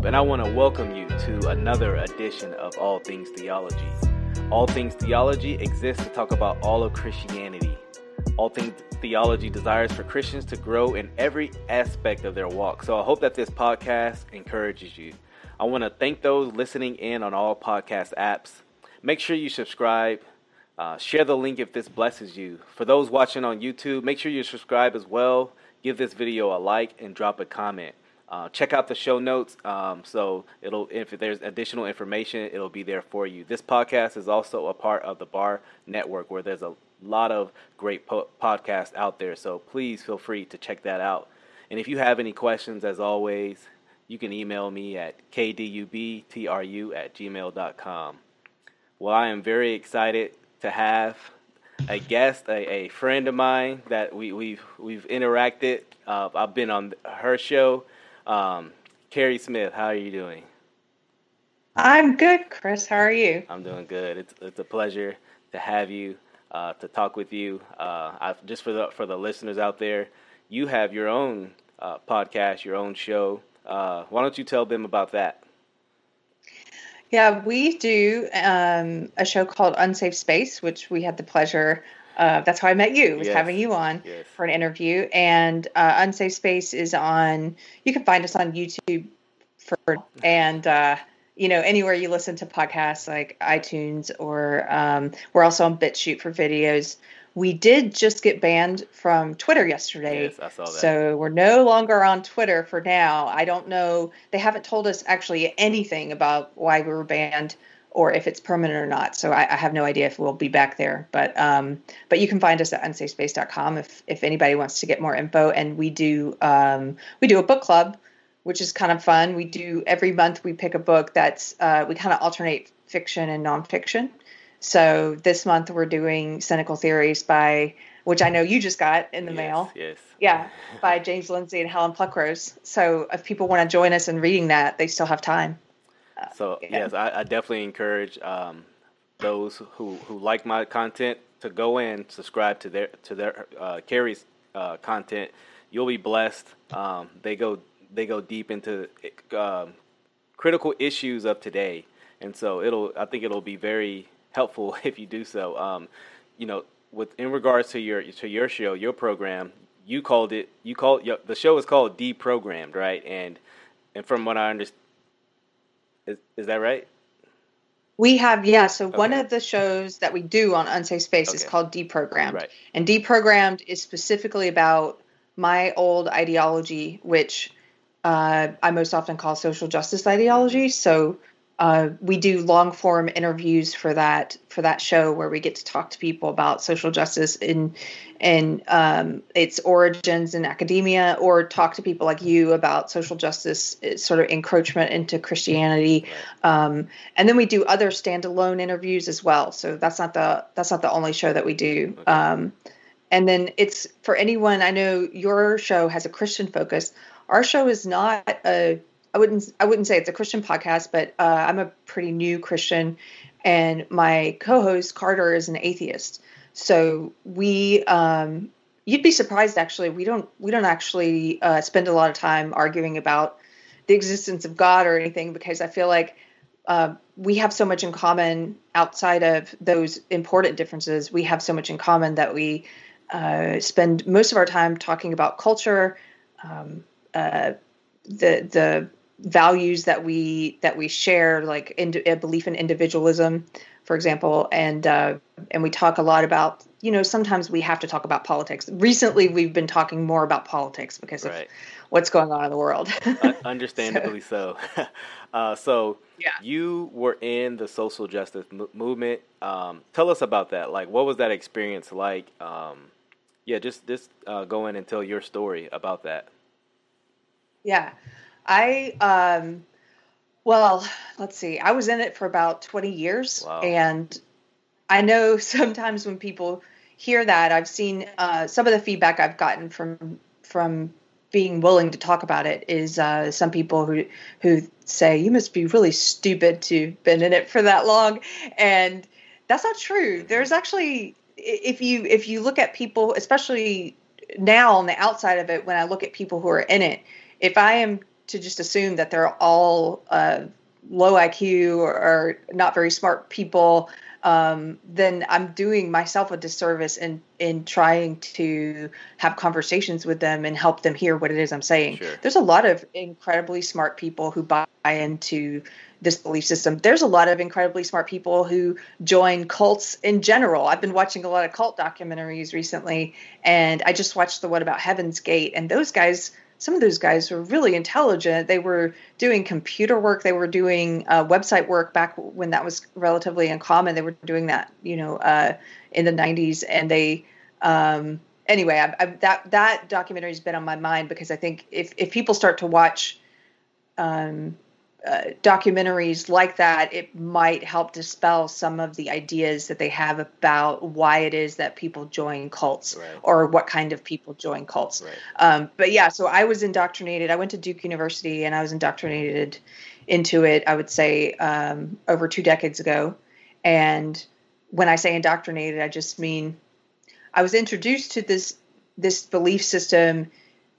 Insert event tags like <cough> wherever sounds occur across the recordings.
and I want to welcome you to another edition of All Things Theology. All Things Theology exists to talk about all of Christianity. All Things Theology desires for Christians to grow in every aspect of their walk. So I hope that this podcast encourages you. I want to thank those listening in on all podcast apps. Make sure you subscribe. Uh, share the link if this blesses you. For those watching on YouTube, make sure you subscribe as well give this video a like and drop a comment. Uh, check out the show notes. Um, so it'll if there's additional information, it'll be there for you. This podcast is also a part of the Bar Network, where there's a lot of great po- podcasts out there. So please feel free to check that out. And if you have any questions, as always, you can email me at kdubtru at gmail.com. Well, I am very excited to have a guest, a, a friend of mine that we, we've we've interacted. Uh, I've been on her show. Um, Carrie Smith, how are you doing? I'm good, Chris. How are you? I'm doing good. It's it's a pleasure to have you uh, to talk with you. Uh, I, just for the for the listeners out there, you have your own uh, podcast, your own show. Uh, why don't you tell them about that? Yeah, we do um, a show called Unsafe Space, which we had the pleasure. Uh, that's how I met you. Was yes. having you on yes. for an interview, and uh, Unsafe Space is on. You can find us on YouTube for and uh, you know anywhere you listen to podcasts like iTunes or um, we're also on BitChute for videos. We did just get banned from Twitter yesterday. Yes, I saw that. So we're no longer on Twitter for now. I don't know. They haven't told us actually anything about why we were banned or if it's permanent or not. So I, I have no idea if we'll be back there. But um, but you can find us at unsafespace.com if if anybody wants to get more info. And we do um, we do a book club, which is kind of fun. We do every month we pick a book that's uh, we kind of alternate fiction and nonfiction. So this month we're doing Cynical Theories by, which I know you just got in the yes, mail. Yes. Yeah, by James Lindsay and Helen Pluckrose. So if people want to join us in reading that, they still have time. Uh, so yeah. yes, I, I, definitely encourage um, those who, who like my content to go in, subscribe to their to their uh, Carrie's uh, content. You'll be blessed. Um, they go they go deep into um, critical issues of today, and so it'll I think it'll be very helpful <laughs> if you do so. Um, you know, with in regards to your to your show, your program, you called it. You called the show is called Deprogrammed, right? And and from what I understand, is is that right? We have, yeah. So okay. one of the shows that we do on Unsafe Space okay. is called Deprogrammed. Right. And Deprogrammed is specifically about my old ideology, which uh, I most often call social justice ideology. So uh, we do long form interviews for that for that show where we get to talk to people about social justice in and um, its origins in academia, or talk to people like you about social justice sort of encroachment into Christianity. Um, and then we do other standalone interviews as well. So that's not the that's not the only show that we do. Okay. Um, and then it's for anyone. I know your show has a Christian focus. Our show is not a I wouldn't I wouldn't say it's a Christian podcast, but uh, I'm a pretty new Christian, and my co-host Carter is an atheist. So we um, you'd be surprised actually we don't we don't actually uh, spend a lot of time arguing about the existence of God or anything because I feel like uh, we have so much in common outside of those important differences. We have so much in common that we uh, spend most of our time talking about culture, um, uh, the the values that we that we share, like in, a belief in individualism, for example, and uh, and we talk a lot about you know sometimes we have to talk about politics. Recently, we've been talking more about politics because right. of what's going on in the world. <laughs> understandably so. So, <laughs> uh, so yeah. you were in the social justice m- movement. Um, tell us about that. Like, what was that experience like? Um, yeah, just just uh, go in and tell your story about that. Yeah. I um well, let's see. I was in it for about 20 years wow. and I know <laughs> sometimes when people hear that. I've seen uh, some of the feedback I've gotten from from being willing to talk about it is uh, some people who who say you must be really stupid to have been in it for that long, and that's not true. There's actually if you if you look at people, especially now on the outside of it, when I look at people who are in it, if I am to just assume that they're all uh, low IQ or, or, not very smart people, um, then I'm doing myself a disservice in in trying to have conversations with them and help them hear what it is I'm saying. Sure. There's a lot of incredibly smart people who buy into this belief system. There's a lot of incredibly smart people who join cults in general. I've been watching a lot of cult documentaries recently, and I just watched the one about Heaven's Gate, and those guys some of those guys were really intelligent. They were doing computer work. They were doing uh, website work back when that was relatively uncommon. They were doing that, you know, uh, in the 90s. And they, um, anyway, I, I, that that documentary has been on my mind because I think if if people start to watch um, uh, documentaries like that, it might help dispel some of the ideas that they have about why it is that people join cults right. or what kind of people join cults. Right. Um, but yeah, so I was indoctrinated. I went to Duke University and I was indoctrinated into it, I would say, um, over two decades ago. And when I say indoctrinated, I just mean I was introduced to this this belief system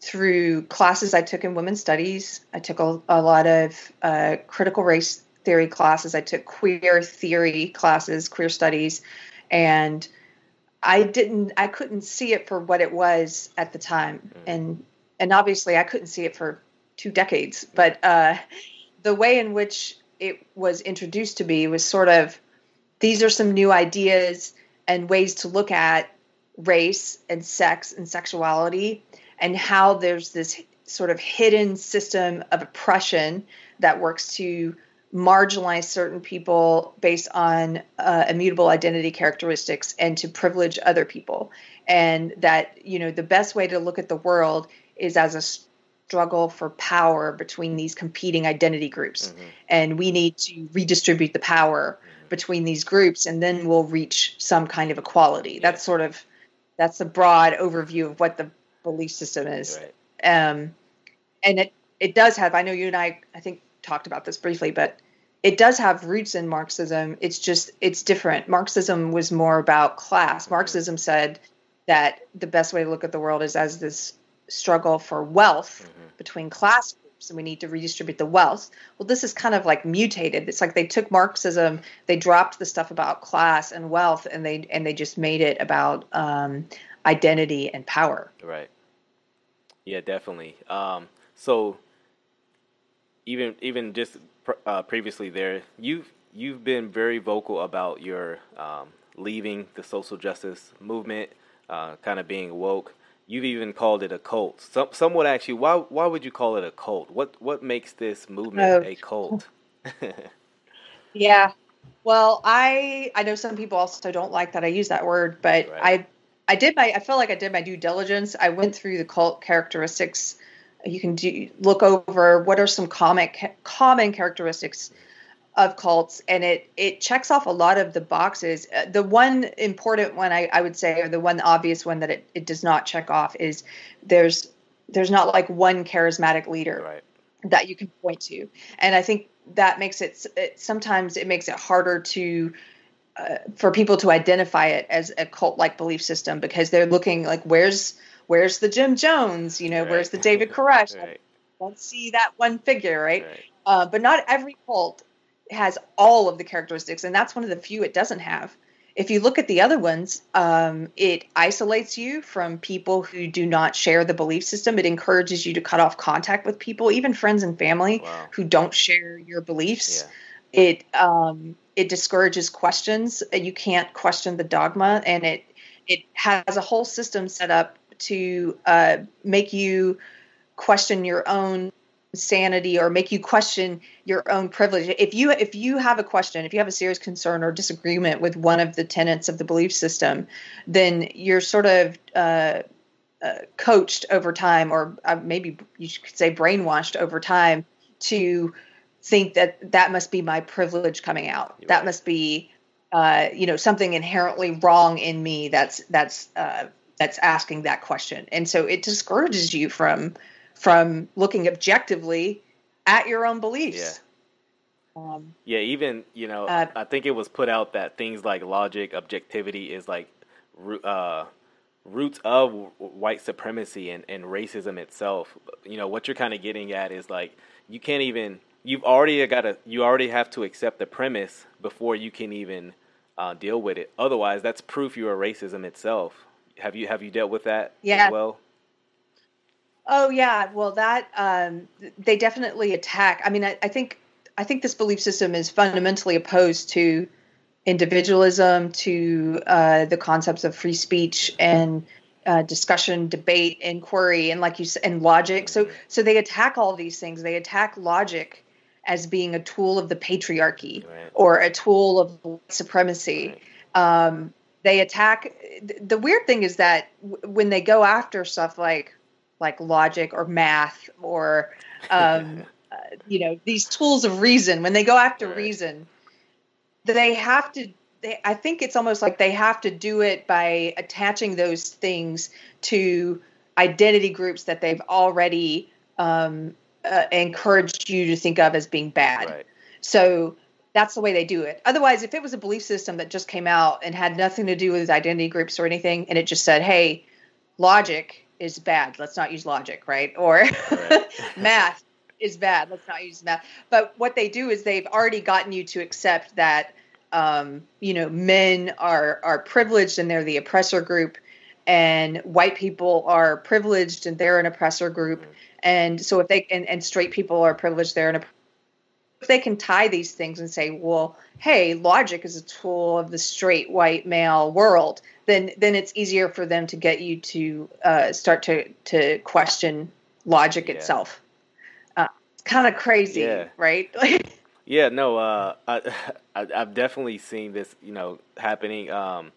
through classes I took in women's studies. I took a, a lot of uh, critical race theory classes. I took queer theory classes, queer studies, and I didn't. I couldn't see it for what it was at the time, mm. and and obviously I couldn't see it for two decades. But uh, the way in which it was introduced to me was sort of these are some new ideas and ways to look at race and sex and sexuality and how there's this sort of hidden system of oppression that works to marginalize certain people based on uh, immutable identity characteristics and to privilege other people and that you know the best way to look at the world is as a struggle for power between these competing identity groups mm-hmm. and we need to redistribute the power mm-hmm. between these groups and then we'll reach some kind of equality yeah. that's sort of that's a broad overview of what the belief system is. Right. Um, and it it does have. I know you and I I think talked about this briefly, but it does have roots in Marxism. It's just it's different. Marxism was more about class. Marxism said that the best way to look at the world is as this struggle for wealth mm-hmm. between class groups and we need to redistribute the wealth. Well, this is kind of like mutated. It's like they took Marxism, they dropped the stuff about class and wealth, and they and they just made it about um, identity and power. Right. Yeah, definitely. Um, so even even just uh, previously there, you've you've been very vocal about your um, leaving the social justice movement, uh, kind of being woke. You've even called it a cult. Some some would ask you why why would you call it a cult? What what makes this movement a cult? <laughs> yeah. Well, I I know some people also don't like that I use that word, but right. I I did my I felt like I did my due diligence. I went through the cult characteristics. You can do look over what are some comic common characteristics of cults and it it checks off a lot of the boxes uh, the one important one I, I would say or the one obvious one that it, it does not check off is there's there's not like one charismatic leader right. that you can point to and i think that makes it, it sometimes it makes it harder to uh, for people to identify it as a cult like belief system because they're looking like where's where's the Jim Jones, you know, right. where's the David Koresh? <laughs> right. Don't see that one figure, right? right. Uh, but not every cult has all of the characteristics, and that's one of the few it doesn't have. If you look at the other ones, um, it isolates you from people who do not share the belief system. It encourages you to cut off contact with people, even friends and family wow. who don't share your beliefs. Yeah. It um, it discourages questions. You can't question the dogma, and it it has a whole system set up to uh, make you question your own sanity or make you question your own privilege if you if you have a question if you have a serious concern or disagreement with one of the tenets of the belief system then you're sort of uh, uh, coached over time or uh, maybe you could say brainwashed over time to think that that must be my privilege coming out. Right. That must be uh, you know something inherently wrong in me that's that's uh, that's asking that question and so it discourages you from from looking objectively at your own beliefs um, yeah even you know uh, i think it was put out that things like logic objectivity is like uh, roots of white supremacy and, and racism itself you know what you're kind of getting at is like you can't even you've already got to you already have to accept the premise before you can even uh, deal with it. Otherwise, that's proof you are racism itself. Have you have you dealt with that yeah. as well? Oh yeah, well that um, they definitely attack. I mean, I, I think I think this belief system is fundamentally opposed to individualism, to uh, the concepts of free speech and uh, discussion, debate, inquiry, and like you said, and logic. So so they attack all these things. They attack logic as being a tool of the patriarchy right. or a tool of supremacy. Right. Um, they attack. The weird thing is that w- when they go after stuff like like logic or math or um, <laughs> uh, you know these tools of reason, when they go after right. reason, they have to. They, I think it's almost like they have to do it by attaching those things to identity groups that they've already um, uh, encouraged you to think of as being bad. Right. So that's the way they do it. Otherwise, if it was a belief system that just came out and had nothing to do with identity groups or anything, and it just said, "Hey, logic is bad. Let's not use logic," right? Or right. <laughs> math is bad. Let's not use math. But what they do is they've already gotten you to accept that um, you know men are are privileged and they're the oppressor group, and white people are privileged and they're an oppressor group. Mm-hmm and so if they and, and straight people are privileged there and if they can tie these things and say, well, hey, logic is a tool of the straight white male world, then then it's easier for them to get you to uh, start to to question logic yeah. itself. Uh, it's kind of crazy, yeah. right? <laughs> yeah, no, uh, I, <laughs> I have definitely seen this, you know, happening. Um,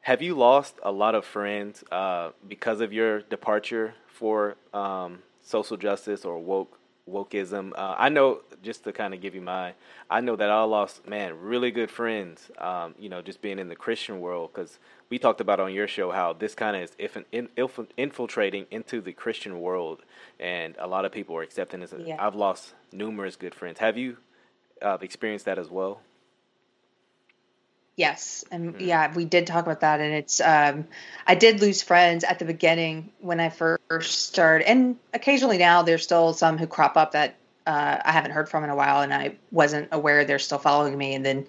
have you lost a lot of friends uh, because of your departure for um, social justice or woke wokeism. Uh, I know just to kind of give you my, I know that I lost man really good friends. Um, you know, just being in the Christian world because we talked about on your show how this kind of is if in, infiltrating into the Christian world, and a lot of people are accepting this. Yeah. I've lost numerous good friends. Have you uh, experienced that as well? Yes, and mm-hmm. yeah, we did talk about that, and it's um, I did lose friends at the beginning when I first started, and occasionally now there's still some who crop up that uh, I haven't heard from in a while, and I wasn't aware they're still following me, and then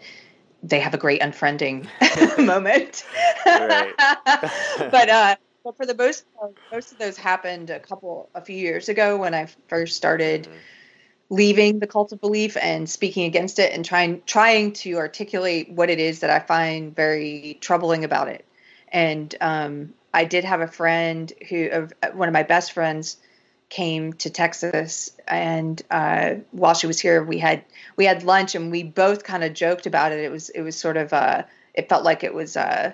they have a great unfriending <laughs> <laughs> moment. <laughs> but uh, but for the most part, most of those happened a couple a few years ago when I first started. Mm-hmm leaving the cult of belief and speaking against it and trying trying to articulate what it is that I find very troubling about it. And um, I did have a friend who, uh, one of my best friends, came to Texas, and uh, while she was here, we had we had lunch, and we both kind of joked about it. It was it was sort of uh, it felt like it was uh,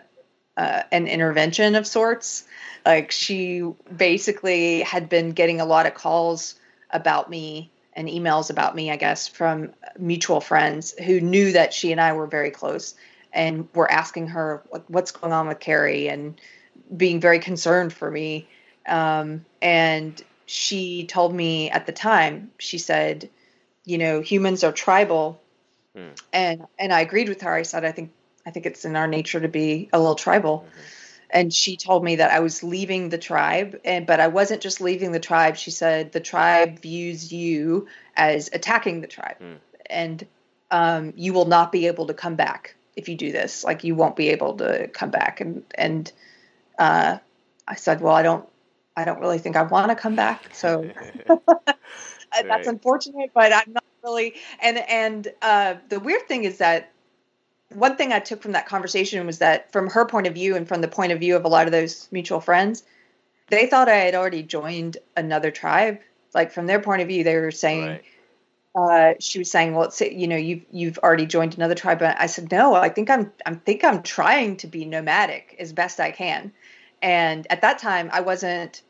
uh, an intervention of sorts. Like she basically had been getting a lot of calls about me and emails about me, I guess, from mutual friends who knew that she and I were very close and were asking her what's going on with Carrie and being very concerned for me. Um, and she told me at the time, she said, you know, humans are tribal. Hmm. And and I agreed with her. I said, I think I think it's in our nature to be a little tribal. Mm-hmm and she told me that I was leaving the tribe and but I wasn't just leaving the tribe. She said the tribe views you as attacking the tribe. Mm. and um, you will not be able to come back if you do this. Like you won't be able to come back. And and uh, I said well I don't I don't really think I want to come back. So <laughs> <laughs> that's unfortunate but I'm not really and and uh, the weird thing is that one thing I took from that conversation was that from her point of view and from the point of view of a lot of those mutual friends, they thought I had already joined another tribe. Like from their point of view, they were saying, right. uh, she was saying, well, it's, you know, you've, you've already joined another tribe. And I said, no, I think I'm, I think I'm trying to be nomadic as best I can. And at that time I wasn't,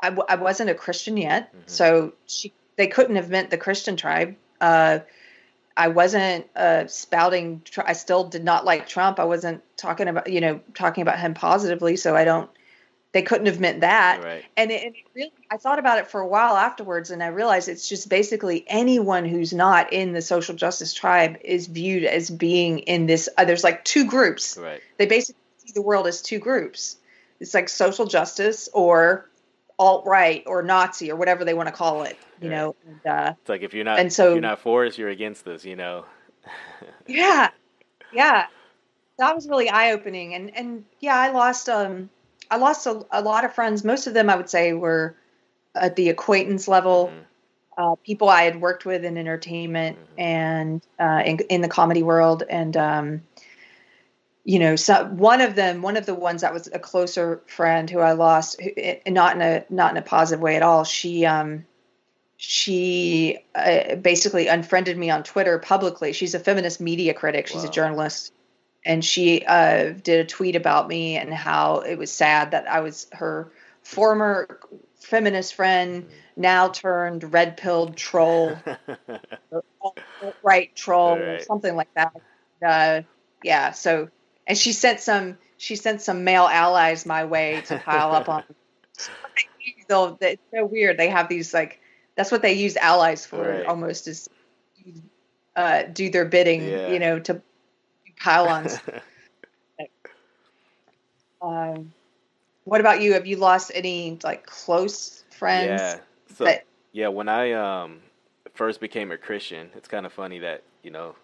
I w- I wasn't a Christian yet. Mm-hmm. So she, they couldn't have meant the Christian tribe. Uh, I wasn't uh, spouting. I still did not like Trump. I wasn't talking about you know talking about him positively. So I don't. They couldn't have meant that. Right. And it, and it really, I thought about it for a while afterwards, and I realized it's just basically anyone who's not in the social justice tribe is viewed as being in this. Uh, there's like two groups. Right. They basically see the world as two groups. It's like social justice or alt right or Nazi or whatever they want to call it. You Right. know. And, uh, It's like if you're not And so- if you're not for us, you're against this. You know. <laughs> yeah yeah that was really eye-opening and and yeah i lost um i lost a, a lot of friends most of them i would say were at the acquaintance level Mhm. uh, people i had worked with in entertainment Mhm. and uh, in, in the comedy world and um you know so one of them one of the ones that was a closer friend who i lost who, and not in a not in a positive way at all she um she uh, basically unfriended me on Twitter publicly. She's a feminist media critic. She's Wow. a journalist, and she uh, did a tweet about me and how it was sad that I was her former feminist friend, now turned red pilled troll, <laughs> right troll, Right. something like that. Uh, yeah. So, and she sent some. She sent some male allies my way to pile up on. <laughs> Though it's so weird. They have these like that's what they use allies for Right. almost is uh, do their bidding. Yeah. You know to pile on. <laughs> um, what about you? Have you lost any like close friends? Yeah. So that- yeah, when I um first became a Christian, it's kind of funny that you know,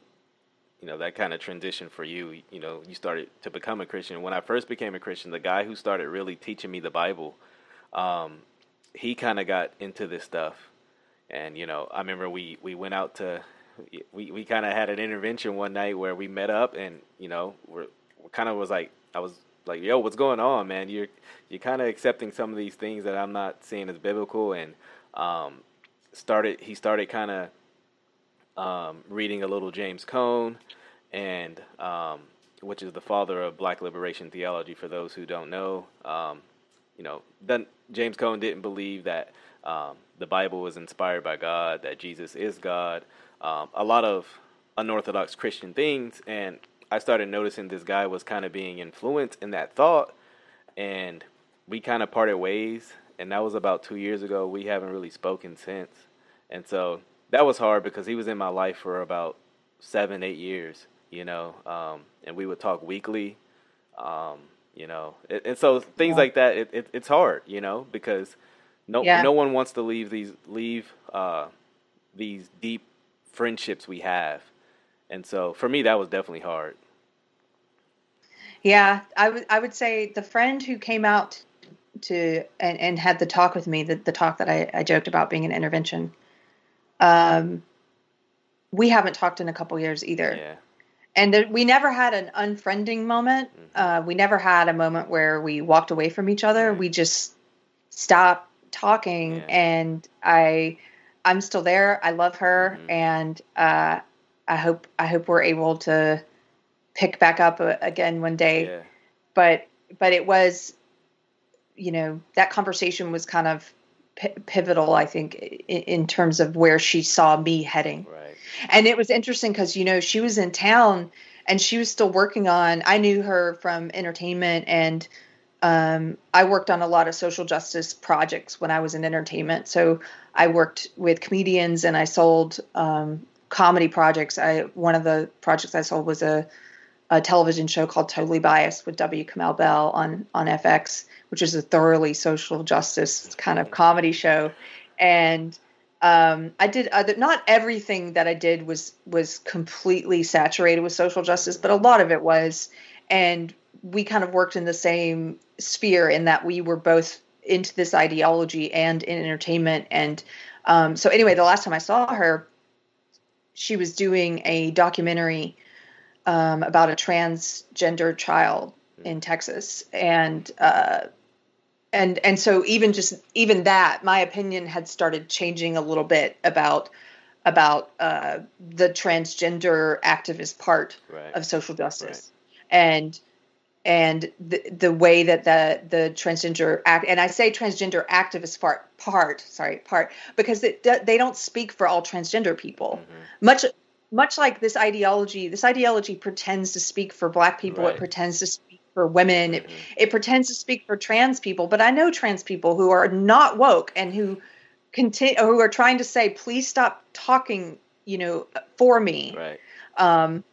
you know that kind of transition for you. You know, you started to become a Christian. When I first became a Christian, the guy who started really teaching me the Bible, um, he kind of got into this stuff, and you know, I remember we we went out to. We, we kind of had an intervention one night where we met up and you know we're, we kind of was like I was like yo what's going on man you're you're kind of accepting some of these things that I'm not seeing as biblical and um, started he started kind of um, reading a little James Cone and um, which is the father of Black liberation theology for those who don't know. Um, you know James Cone didn't believe that um, the Bible was inspired by God that Jesus is God. Um, a lot of unorthodox Christian things and I started noticing this guy was kind of being influenced in that thought and we kind of parted ways and that was about two years ago. We haven't really spoken since. And so that was hard because he was in my life for about seven eight years you know um, and we would talk weekly um, you know and, and so things Yeah. like that it, it, it's hard you know because no Yeah. no one wants to leave these leave uh, these deep friendships we have and so for me that was definitely hard Yeah, I would I would say the friend who came out to and, and had the talk with me, the, the talk that I, I joked about being an intervention. Um, we haven't talked in a couple years either, yeah and we never had an unfriending moment. Mhm. Uh, we never had a moment where we walked away from each other. Right. We just stopped talking, Yeah. and I I'm still there. I love her, Mhm. and uh, I hope I hope we're able to pick back up uh, again one day yeah but but it was you know that conversation was kind of pi pivotal i think in, in terms of where she saw me heading. Right. And it was interesting because you know she was in town and she was still working on i knew her from entertainment and um, i worked on a lot of social justice projects when i was in entertainment. So i worked with comedians and i sold um, comedy projects. I one of the projects i sold was a, a television show called totally biased with w. Kamau bell on on fx which is a thoroughly social justice kind of comedy show. And um, I did other not everything that I did was was completely saturated with social justice, but a lot of it was, and we kind of worked in the same sphere in that we were both into this ideology and in entertainment, and um, so anyway, the last time I saw her, she was doing a documentary um, about a transgender child in Texas, and uh, and and so even just even that my opinion had started changing a little bit about about uh, the transgender activist part right of social justice and and the the way that the the transgender act and I say transgender activist part part sorry part because it, they don't speak for all transgender people Mhm. much much like this ideology, this ideology pretends to speak for black people, Right. it pretends to speak for women, it, Mhm. it pretends to speak for trans people, but I know trans people who are not woke and who continue who are trying to say, please stop talking, you know, for me. Right. Um,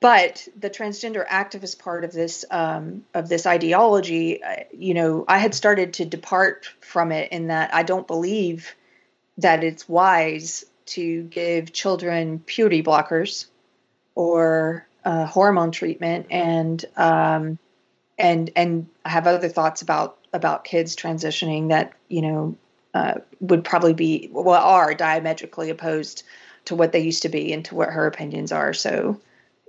but the transgender activist part of this um, of this ideology, uh, you know, I had started to depart from it in that I don't believe that it's wise to give children puberty blockers or uh, hormone treatment, and um, and and I have other thoughts about about kids transitioning that you know uh, would probably be well are diametrically opposed to what they used to be and to what her opinions are. So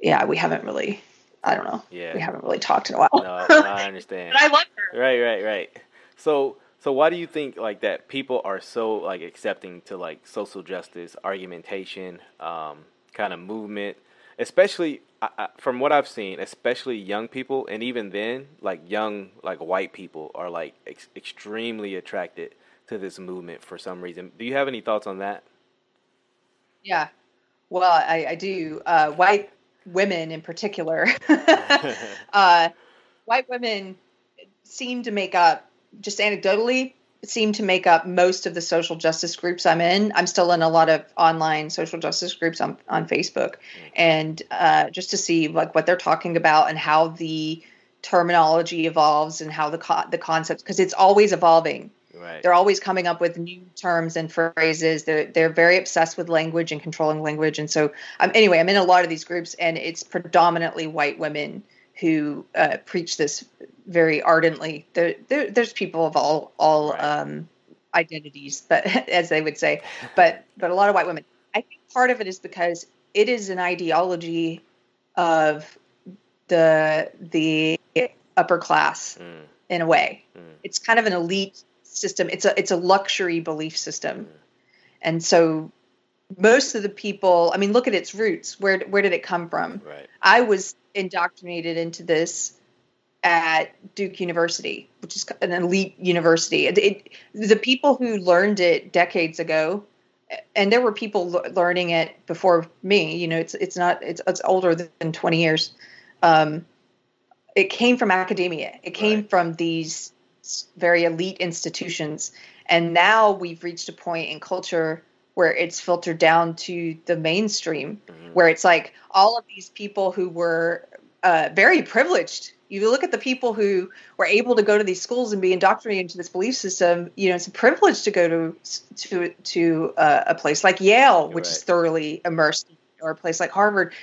yeah, we haven't really. I don't know. Yeah. We haven't really talked in a while. No, no, I <laughs> understand. but I love her. Right, right, right. So, so why do you think like that? People are so like accepting to like social justice argumentation, um, kind of movement, especially I, I, from what I've seen, especially young people, and even then, like young like white people are like ex- extremely attracted to this movement for some reason. Do you have any thoughts on that? Yeah. Well, I, I do. Uh, white women in particular, <laughs> <laughs> uh, white women seem to make up, just anecdotally, seem to make up most of the social justice groups I'm in. I'm still in a lot of online social justice groups on, on Facebook. And uh, just to see like what they're talking about and how the terminology evolves and how the co- the concepts because it's always evolving Right. they're always coming up with new terms and phrases. They're they're very obsessed with language and controlling language. And so, um, anyway, I'm in a lot of these groups, and it's predominantly white women who uh, preach this very ardently. There, there, there's people of all all Right. um, identities, but <laughs> as they would say, but but a lot of white women. I think part of it is because it is an ideology of the the upper class Mm, in a way mm, it's kind of an elite system. It's a it's a luxury belief system, Mm. and so most of the people. I mean, look at its roots. Where where did it come from? right. I was indoctrinated into this at Duke University, which is an elite university. It, it, the people who learned it decades ago, and there were people le- learning it before me. You know, it's it's not it's it's older than twenty years. Um, it came from academia. It came Right. from these very elite institutions, and now we've reached a point in culture where it's filtered down to the mainstream Mhm. where it's like all of these people who were uh, very privileged. You look at the people who were able to go to these schools and be indoctrinated into this belief system. You know, it's a privilege to go to to to uh, a place like Yale, which is thoroughly immersed, or a place like Harvard,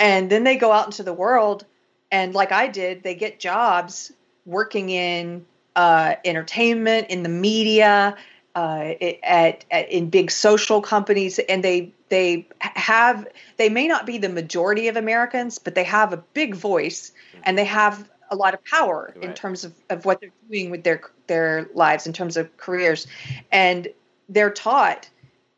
and then they go out into the world, and like I did, they get jobs working in uh, entertainment, in the media, uh, at, at in big social companies, and they they have they may not be the majority of Americans, but they have a big voice and they have a lot of power in terms of, of what they're doing with their their lives in terms of careers. And they're taught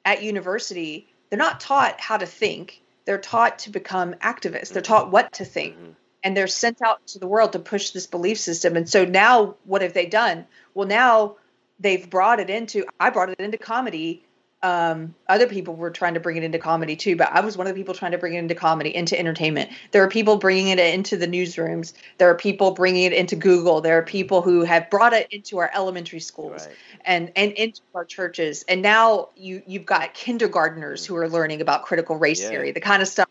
at university, they're not taught how to think. They're taught to become activists. They're taught what to think Mhm. and they're sent out to the world to push this belief system. And so now, what have they done? Well, now they've brought it into. I brought it into comedy. Um, other people were trying to bring it into comedy too, but I was one of the people trying to bring it into comedy, into entertainment. There are people bringing it into the newsrooms. There are people bringing it into Google. There are people who have brought it into our elementary schools Right. and and into our churches. And now you you've got kindergartners who are learning about critical race Yeah. theory, the kind of stuff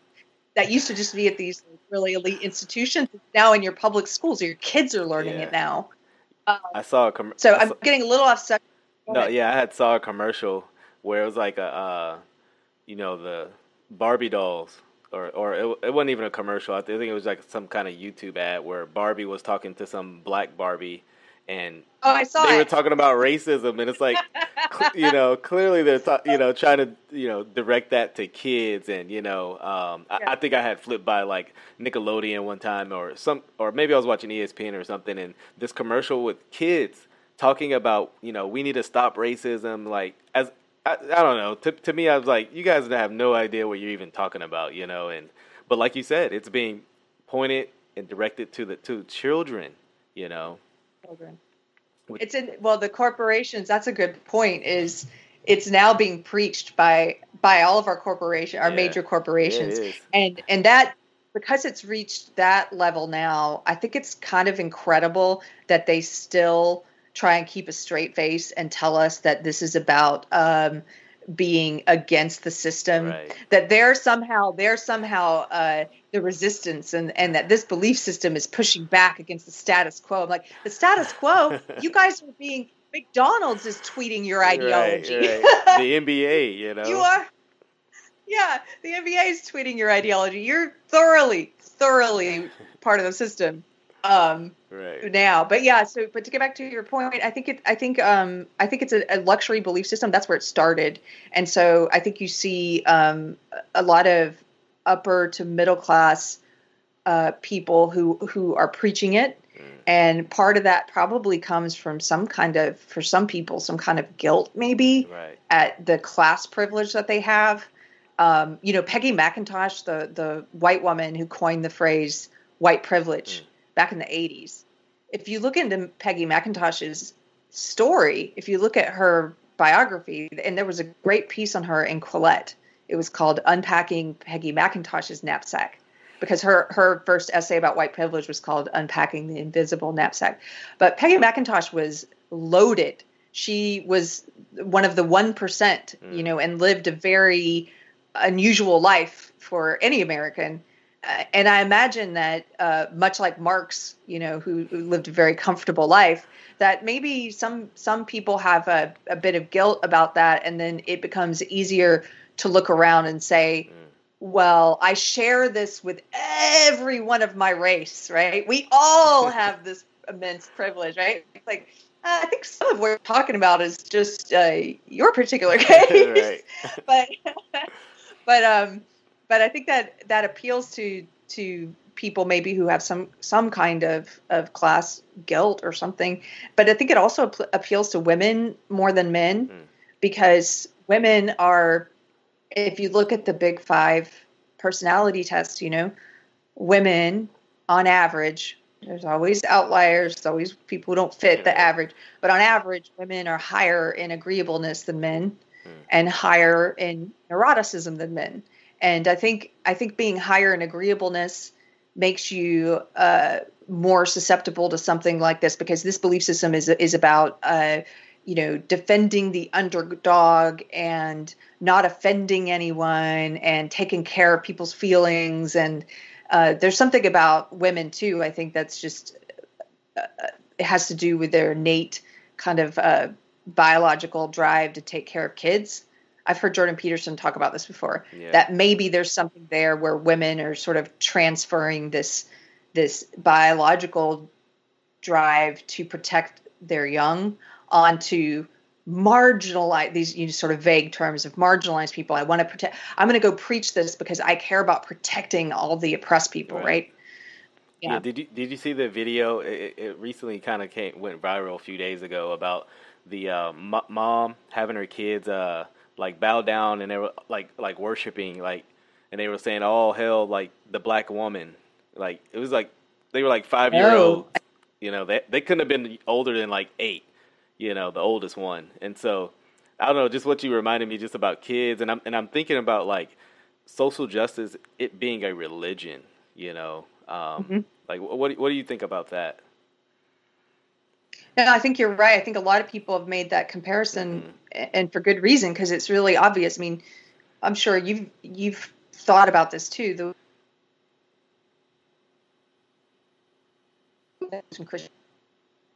that used to just be at these really elite institutions. Now in your public schools, your kids are learning Yeah. it now. Um, I saw a com- so I'm <laughs> getting a little off subject. No, yeah, I had saw a commercial where it was like a, uh, you know, the Barbie dolls, or or it, it wasn't even a commercial. I think it was like some kind of YouTube ad where Barbie was talking to some black Barbie, and Oh, I saw they were talking about racism, and it's like, <laughs> you know, clearly they're ta- you know trying to you know direct that to kids, and you know, um, I, Yeah. I think I had flipped by like Nickelodeon one time, or some, or maybe I was watching ESPN or something, and this commercial with kids talking about you know we need to stop racism, like as I, I don't know. To to me, I was like, you guys have no idea what you're even talking about, you know, and but like you said, it's being pointed and directed to the to children, you know. Children. Which- It's in well, the corporations. That's a good point. Is it's now being preached by by all of our corporation, our Yeah. major corporations, and and that because it's reached that level now, I think it's kind of incredible that they still try and keep a straight face and tell us that this is about um, being against the system. Right. That they're somehow they're somehow uh, the resistance, and and that this belief system is pushing back against the status quo. I'm like the status quo. <laughs> you guys are being McDonald's is tweeting your ideology. Right, right. <laughs> the NBA, you know. You are. Yeah, the NBA is tweeting your ideology. You're thoroughly, thoroughly part of the system um, Right. now. But yeah, so but to get back to your point, I think it. I think um, I think it's a, a luxury belief system. That's where it started, and so I think you see um, a lot of upper to middle class uh, people who who are preaching it. And part of that probably comes from some kind of, for some people, some kind of guilt, maybe Right. at the class privilege that they have. Um, you know, Peggy McIntosh, the the white woman who coined the phrase "white privilege" back in the '80s. If you look into Peggy McIntosh's story, if you look at her biography, and there was a great piece on her in Quillette. It was called "Unpacking Peggy McIntosh's Knapsack." Because her, her first essay about white privilege was called Unpacking the Invisible Knapsack. But Peggy McIntosh was loaded. She was one of the 1%, you mm. know, and lived a very unusual life for any American. Uh, and I imagine that, uh, much like Marx, you know, who, who lived a very comfortable life, that maybe some some people have a, a bit of guilt about that, and then it becomes easier to look around and say, well, I share this with every one of my race, right? We all <laughs> have this immense privilege, right? It's like, uh, I think some of what we're talking about is just uh, your particular <laughs> case, <laughs> right. but but um, but I think that that appeals to to people maybe who have some some kind of of class guilt or something. But I think it also ap- appeals to women more than men Mm. because women are if you look at the big five personality tests, you know, women on average, there's always outliers, there's always people who don't fit the average, but on average, women are higher in agreeableness than men Hmm. and higher in neuroticism than men. And I think I think being higher in agreeableness makes you uh, more susceptible to something like this because this belief system is is about uh, you know defending the underdog and not offending anyone and taking care of people's feelings. And uh, there's something about women too i think that's just uh, it has to do with their innate kind of uh, biological drive to take care of kids i've heard jordan peterson talk about this before Yeah. that maybe there's something there where women are sort of transferring this this biological drive to protect their young onto marginalize these you know, sort of vague terms of marginalized people. I want to protect. I'm going to go preach this because I care about protecting all the oppressed people, Right. right? Yeah. Yeah. Did you did you see the video? It, it recently kind of came went viral a few days ago about the uh, mo- mom having her kids uh like bow down and they were like like worshiping like and they were saying all hell like the black woman. Like it was like they were like five year olds you know they they couldn't have been older than like eight you know the oldest one. And so I don't know just what you reminded me just about kids and I'm and I'm thinking about like social justice it being a religion you know um Mhm. like what do- what do you think about that? No, I think you're right. I think a lot of people have made that comparison, a- and for good reason, because it's really obvious. I mean, I'm sure you've you've thought about this too. The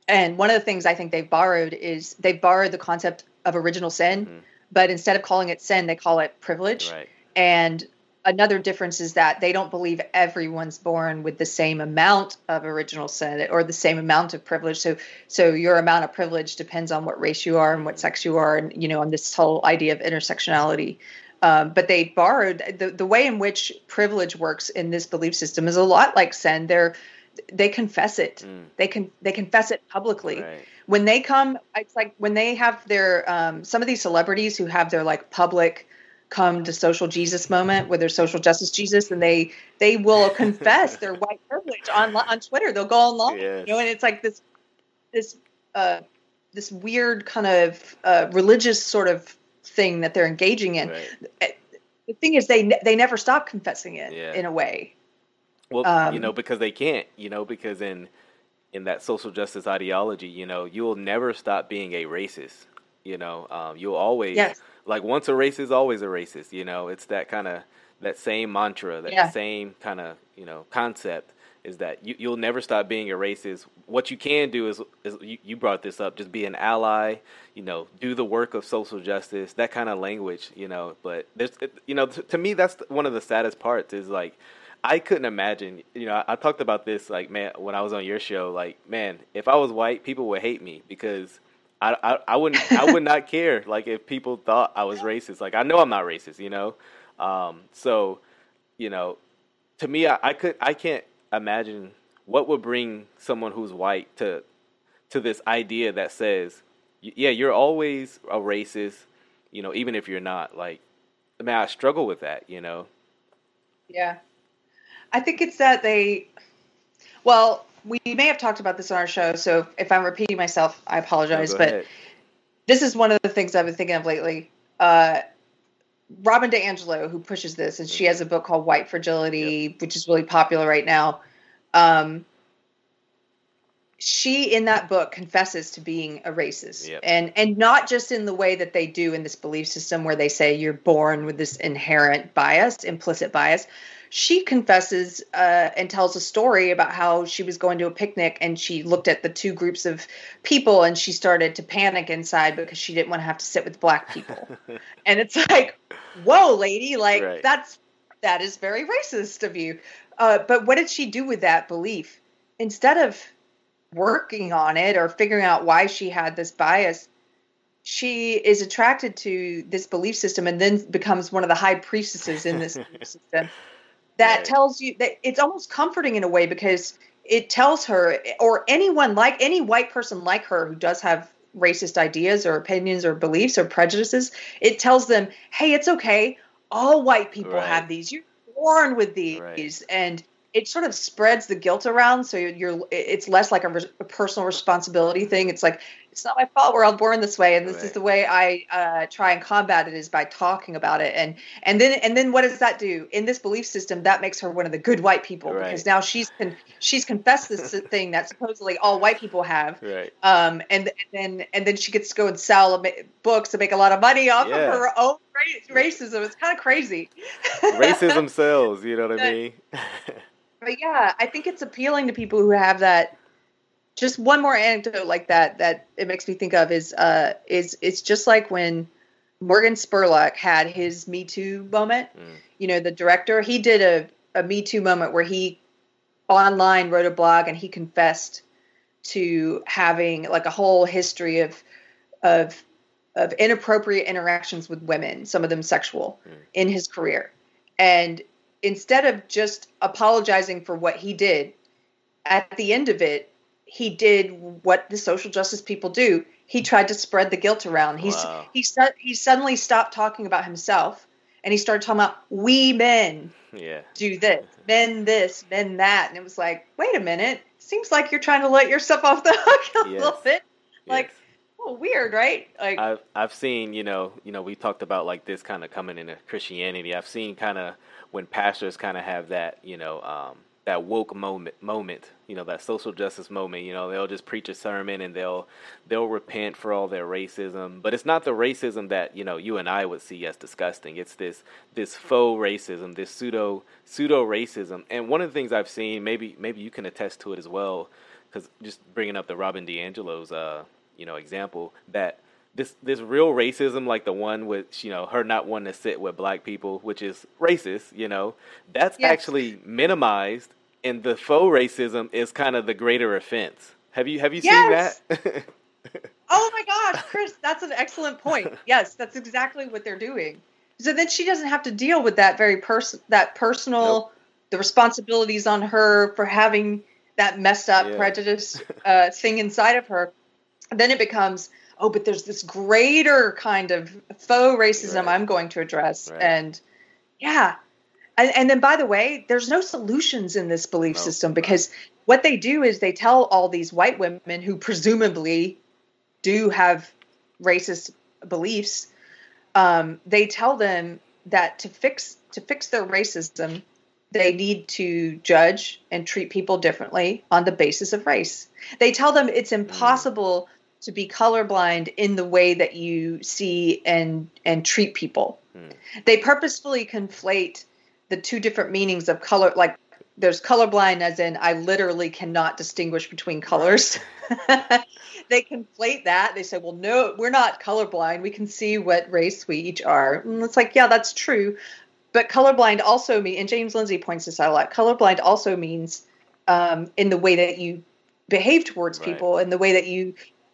and one of the things I think they've borrowed is they've borrowed the concept of original sin, Mhm. but instead of calling it sin, they call it privilege. right And another difference is that they don't believe everyone's born with the same amount of original sin or the same amount of privilege. So, so your amount of privilege depends on what race you are and what sex you are, and you know, on this whole idea of intersectionality. Um, but they borrowed the the way in which privilege works in this belief system is a lot like sin. They're they confess it. Mm. They can they confess it publicly right when they come it's like when they have their um, some of these celebrities who have their like public come to social jesus moment with their social justice jesus and they they will <laughs> confess their white privilege on on twitter they'll go online Yes. you know and it's like this this uh this weird kind of uh, religious sort of thing that they're engaging in. Right. The thing is, they they never stop confessing it Yeah. in a way. Well, you Um, know, because they can't, you know, because in in that social justice ideology, you know, you'll never stop being a racist. You know, um, you'll always Yes. Like once a racist, always a racist. You know, it's that kind of that same mantra, that Yeah. same kind of you know concept is that you, you'll never stop being a racist. What you can do is, is you, you brought this up, just be an ally. You know, do the work of social justice, that kind of language. You know, but there's, you know, to, to me, that's one of the saddest parts. Is like, I couldn't imagine. You know, I, I talked about this like, man, when I was on your show. Like, man, if I was white, people would hate me because. I, I, I wouldn't I would not <laughs> care like if people thought I was racist. Like I know I'm not racist you know? Um, so you know to me I, I could I can't imagine what would bring someone who's white to to this idea that says yeah you're always a racist you know even if you're not like I mean I struggle with that you know? Yeah. I think it's that they, well, we may have talked about this on our show, so if I'm repeating myself, I apologize. go but ahead. this is one of the things I've been thinking of lately. Uh, Robin DiAngelo, who pushes this, and she has a book called White Fragility, which is really popular right now. Um, she in that book confesses to being a racist Yep. and and not just in the way that they do in this belief system where they say you're born with this inherent bias implicit bias she confesses uh, and tells a story about how she was going to a picnic and she looked at the two groups of people and she started to panic inside because she didn't want to have to sit with black people. <laughs> And it's like whoa lady like Right. that's that is very racist of you. Uh, but what did she do with that belief? Instead of working on it or figuring out why she had this bias she is attracted to this belief system and then becomes one of the high priestesses in this <laughs> system that Right. tells you that it's almost comforting in a way because it tells her or anyone like any white person like her who does have racist ideas or opinions or beliefs or prejudices it tells them hey it's okay all white people Right. have these you're born with these Right. and it sort of spreads the guilt around so you're it's less like a, res- a personal responsibility thing it's like it's not my fault we're all born this way and this is the way i uh, try and combat it is by talking about it. And and then and then what does that do? In this belief system that makes her one of the good white people Right. because now she's con- she's confessed this <laughs> thing that supposedly all white people have. Right. Um and, and then and then she gets to go and sell books and make a lot of money off Yeah. of her own ra- racism. It's kind of crazy. Racism <laughs> sells you know what I mean? <laughs> but yeah, I think it's appealing to people who have that. Just one more anecdote like that that it makes me think of is uh is it's just like when Morgan Spurlock had his Me Too moment. Mm. You know, the director he did a a Me Too moment where he online wrote a blog and he confessed to having like a whole history of of of inappropriate interactions with women, some of them sexual, Mm. in his career. And instead of just apologizing for what he did, at the end of it, he did what the social justice people do. He tried to spread the guilt around. He's Wow. he su- he suddenly stopped talking about himself and he started talking about we men yeah do this, men this, men that, and it was like, wait a minute, seems like you're trying to let yourself off the hook a Yes. little bit. Like, Yes. oh, weird, right? Like, I've I've seen you know you know we talked about like this kind of coming into Christianity. I've seen kind of when pastors kind of have that you know um, that woke moment moment you know that social justice moment. You know they'll just preach a sermon and they'll they'll repent for all their racism, but it's not the racism that you know you and I would see as disgusting. It's this this faux racism, this pseudo pseudo racism. And one of the things I've seen, maybe maybe you can attest to it as well, because just bringing up the Robin DiAngelo's uh, you know example that this this real racism like the one with you know her not wanting to sit with black people which is racist you know that's Yes. actually minimized and the faux racism is kind of the greater offense have you have you Yes. seen that <laughs> oh my gosh, Chris, that's an excellent point. Yes, that's exactly what they're doing. So then she doesn't have to deal with that very person, that personal, Nope. the responsibilities on her for having that messed up Yeah. prejudice uh, thing inside of her. then it becomes, oh, but there's this greater kind of faux racism Right. I'm going to address, Right. and yeah. And, and then, by the way, there's no solutions in this belief No, system because what they do is they tell all these white women who presumably do have racist beliefs um, they tell them that to fix to fix their racism, they need to judge and treat people differently on the basis of race. They tell them it's impossible to be colorblind in the way that you see and and treat people. Hmm. They purposefully conflate the two different meanings of color like there's colorblind as in I literally cannot distinguish between colors. <laughs> they conflate that. They say, well, no, we're not colorblind. We can see what race we each are. And it's like, yeah, that's true. But colorblind also means, and James Lindsay points this out a lot, colorblind also means um, in the way that you behave towards right. people, in the way that you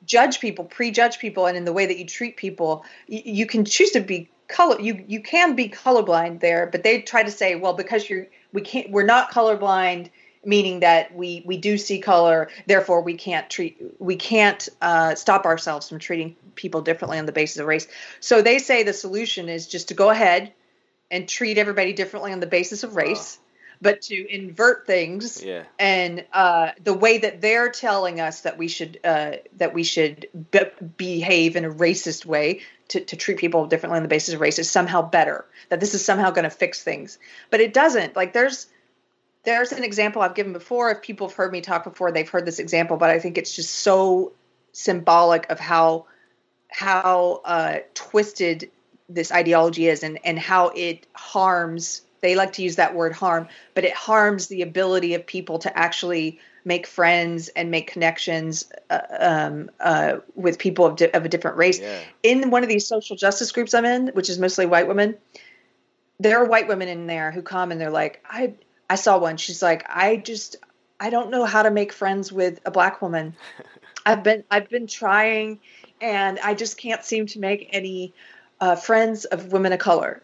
judge people, prejudge people, and in the way that you treat people. You, you can choose to be color you you can be colorblind there but they try to say well because you're we can't we're not colorblind meaning that we we do see color therefore we can't treat we can't uh, stop ourselves from treating people differently on the basis of race so they say the solution is just to go ahead and treat everybody differently on the basis of race. But to invert things yeah. and uh, the way that they're telling us that we should uh, that we should be- behave in a racist way to, to treat people differently on the basis of race is somehow better that this is somehow going to fix things. But it doesn't. Like there's there's an example i've given before. If people have heard me talk before they've heard this example but i think it's just so symbolic of how how uh, twisted this ideology is and and how it harms they like to use that word harm but it harms the ability of people to actually make friends and make connections uh, um, uh, with people of, di- of, a different race. Yeah. In one of these social justice groups I'm in, which is mostly white women, there are white women in there who come and they're like, I I saw one. She's like, I just I don't know how to make friends with a black woman. <laughs> I've been I've been trying, and I just can't seem to make any uh, friends of women of color.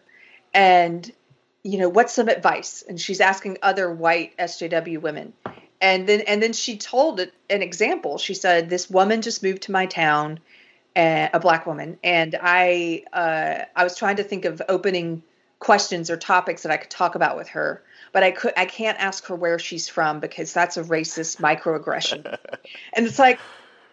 And you know, what's some advice? And she's asking other white SJW women and then and then she told an example. She said, "This woman just moved to my town, uh, a black woman, and I uh, I was trying to think of opening questions or topics that I could talk about with her, but I could I can't ask her where she's from because that's a racist microaggression." <laughs> and it's like,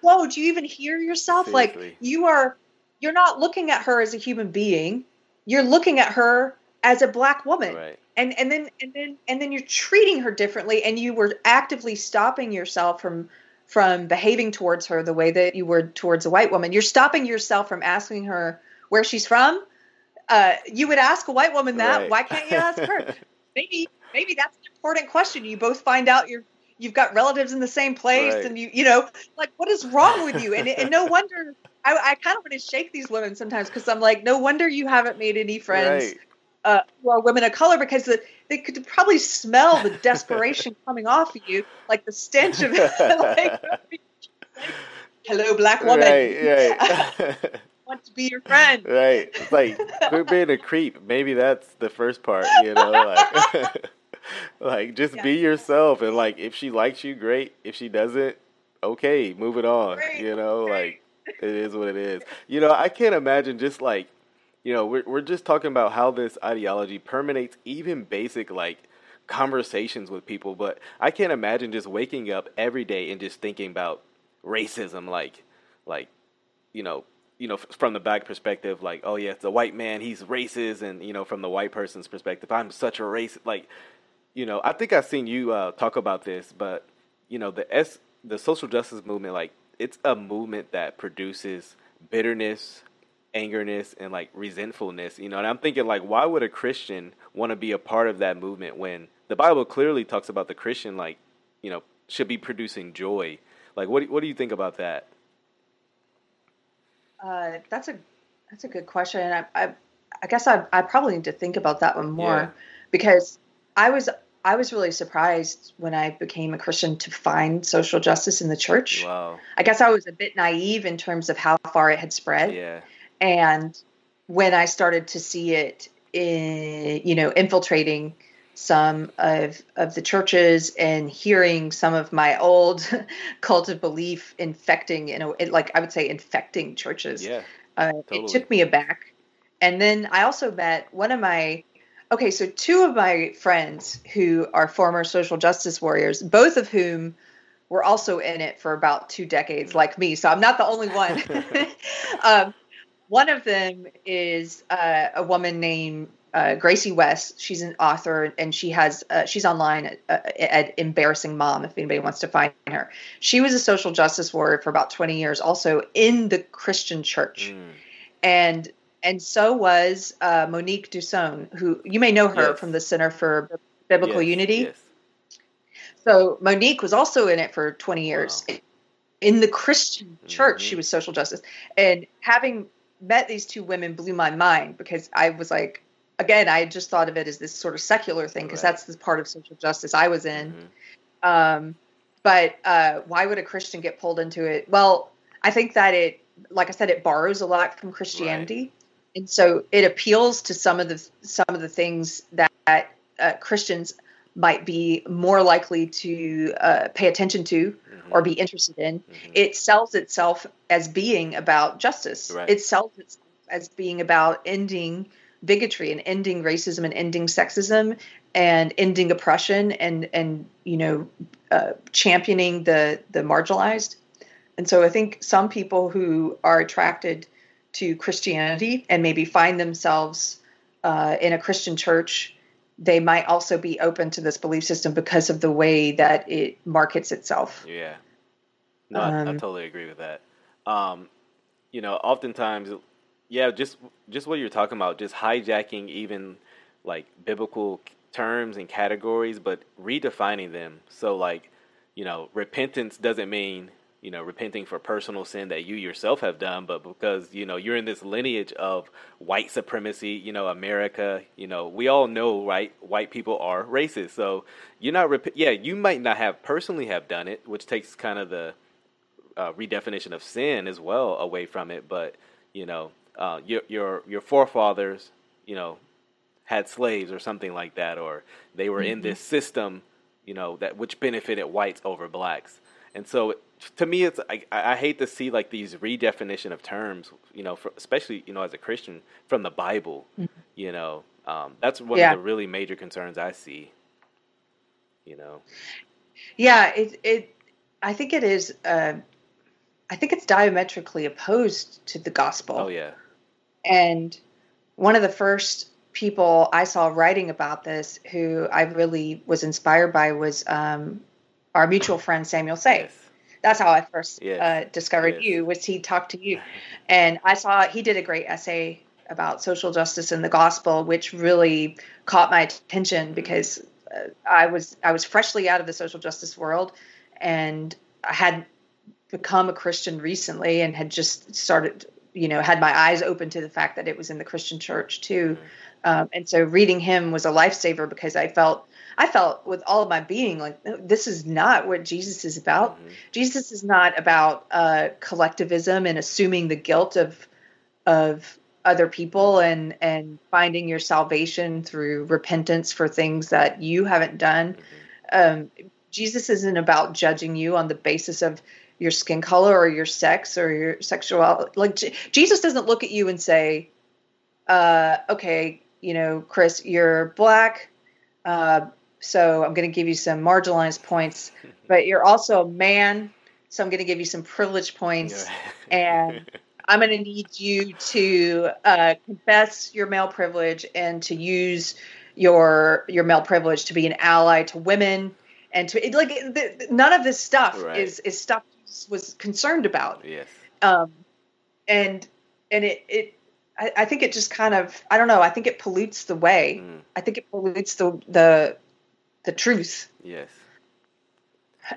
whoa, do you even hear yourself? Seriously. Like you are you're not looking at her as a human being. You're looking at her as a black woman. Right. And and then and then and then you're treating her differently and you were actively stopping yourself from from behaving towards her the way that you were towards a white woman. You're stopping yourself from asking her where she's from. Uh, you would ask a white woman that. Right. why can't you ask her? <laughs> Maybe maybe that's an important question. You both find out you're you've got relatives in the same place right. and you you know like what is wrong with you? And, and no wonder I, I kind of want to shake these women sometimes because I'm like, no wonder you haven't made any friends right uh, who are women of color because the, they could probably smell the <laughs> desperation coming off of you, like the stench of <laughs> like, <laughs> hello, black woman. Right, right. want to be your friend. Right. It's like quit being a creep. Maybe that's the first part, you know, like like just yeah. be yourself and like if she likes you, great. If she doesn't, okay, move it on. Great. You know, like it is what it is. You know, I can't imagine just like you know, we're we're just talking about how this ideology permeates even basic like conversations with people, but I can't imagine just waking up every day and just thinking about racism like like you know, you know, from the back perspective, like, oh yeah, it's a white man, he's racist, and you know, from the white person's perspective, I'm such a racist. Like, you know, I think I've seen you uh, talk about this, but you know, the s the social justice movement, like, it's a movement that produces bitterness, angerness and like resentfulness, you know. And I'm thinking like, why would a Christian want to be a part of that movement when the Bible clearly talks about the Christian like, you know, should be producing joy. Like, what what do you think about that? Uh, that's a that's a good question. I I, I guess I I probably need to think about that one more yeah. because I was I was really surprised when I became a Christian to find social justice in the church. Wow. I guess I was a bit naive in terms of how far it had spread. Yeah. And when I started to see it, in, you know, infiltrating some of of the churches and hearing some of my old <laughs> cult of belief infecting, you know, it, like I would say infecting churches. Yeah, uh, totally. it took me aback. And then I also met one of my okay, so two of my friends who are former social justice warriors, both of whom were also in it for about two decades, like me. So I'm not the only one. <laughs> <laughs> um, one of them is uh, a woman named uh, Gracie West. She's an author, and she has uh, she's online at, uh, at, Embarrassing Mom. If anybody wants to find her, she was a social justice warrior for about twenty years, also in the Christian church, mm. and and so was uh, Monique Duson, who you may know her yes. from the Center for Biblical yes, Unity. Yes. So Monique was also in it for twenty years. Wow. In the Christian church, mm-hmm. she was social justice, and having met these two women blew my mind because I was like, again, I just thought of it as this sort of secular thing because right. that's the part of social justice I was in. Mm-hmm. Um, but uh, why would a Christian get pulled into it? Well, I think that it, like I said, it borrows a lot from Christianity, right. and so it appeals to some of the some of the things that uh, Christians might be more likely to uh, pay attention to mm-hmm. or be interested in. Mm-hmm. It sells itself as being about justice. Right. It sells itself as being about ending bigotry and ending racism and ending sexism and ending oppression and and you know uh, championing the the marginalized and so i think some people who are attracted to christianity and maybe find themselves uh, in a christian church they might also be open to this belief system because of the way that it markets itself. Yeah. No um, I, I, um, totally agree with that. Um, you know oftentimes yeah, just just what you're talking about, just hijacking even like biblical terms and categories, but redefining them. So like, you know, repentance doesn't mean you know repenting for personal sin that you yourself have done, but because you know you're in this lineage of white supremacy. You know, America. You know, we all know, right? White people are racist, so you're not. Rep- yeah, you might not have personally have done it, which takes kind of the uh, redefinition of sin as well away from it, but you know uh, your your your forefathers, you know, had slaves or something like that, or they were mm-hmm. in this system, you know, that which benefited whites over blacks. And so, to me, it's I, I hate to see like these redefinition of terms, you know, for, especially you know as a Christian from the Bible, mm-hmm. you know, um, that's one yeah. of the really major concerns I see. You know. Yeah, it it I think it is. Uh, I think it's diametrically opposed to the gospel. Oh yeah. And one of the first people I saw writing about this who I really was inspired by was um, our mutual friend Samuel Sey. Yes. That's how I first yes. uh, discovered yes. you. Was he talked to you, and I saw he did a great essay about social justice and the gospel, which really caught my attention because uh, I was I was freshly out of the social justice world, and I had become a Christian recently and had just started you know had my eyes open to the fact that it was in the Christian church too, um, and so reading him was a lifesaver because I felt I felt with all of my being like this is not what Jesus is about. Mm-hmm. Jesus is not about uh, collectivism and assuming the guilt of of other people and and finding your salvation through repentance for things that you haven't done. Mm-hmm. Um, Jesus isn't about judging you on the basis of your skin color or your sex or your sexuality. Like J- Jesus doesn't look at you and say, uh, "Okay, you know, Chris, you're black, uh, so I'm going to give you some marginalized points, <laughs> but you're also a man, so I'm going to give you some privilege points, <laughs> and I'm going to need you to uh, confess your male privilege and to use your your male privilege to be an ally to women." And to like the, none of this stuff right. is is stuff was concerned about. Yes. Um, and and it it I, I, think it just kind of I don't know I think it pollutes the way. Mm. I think it pollutes the the the truth. Yes.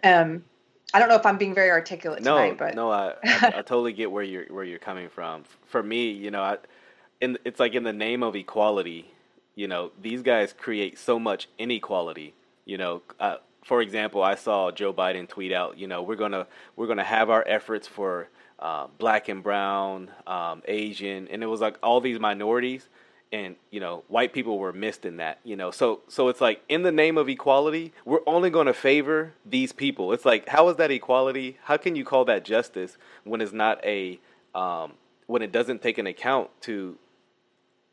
Um, I don't know if I'm being very articulate no, tonight, but no, I, I, I <laughs> totally get where you're where you're coming from. For me, you know, I, in it's like in the name of equality, you know, these guys create so much inequality. You know, uh, for example, I saw Joe Biden tweet out, you know, we're gonna we're gonna have our efforts for uh, black and brown, um, Asian, and it was like all these minorities, and you know, white people were missed in that, you know. So so it's like in the name of equality, we're only going to favor these people. It's like how is that equality? How can you call that justice when it's not a um, when it doesn't take an account to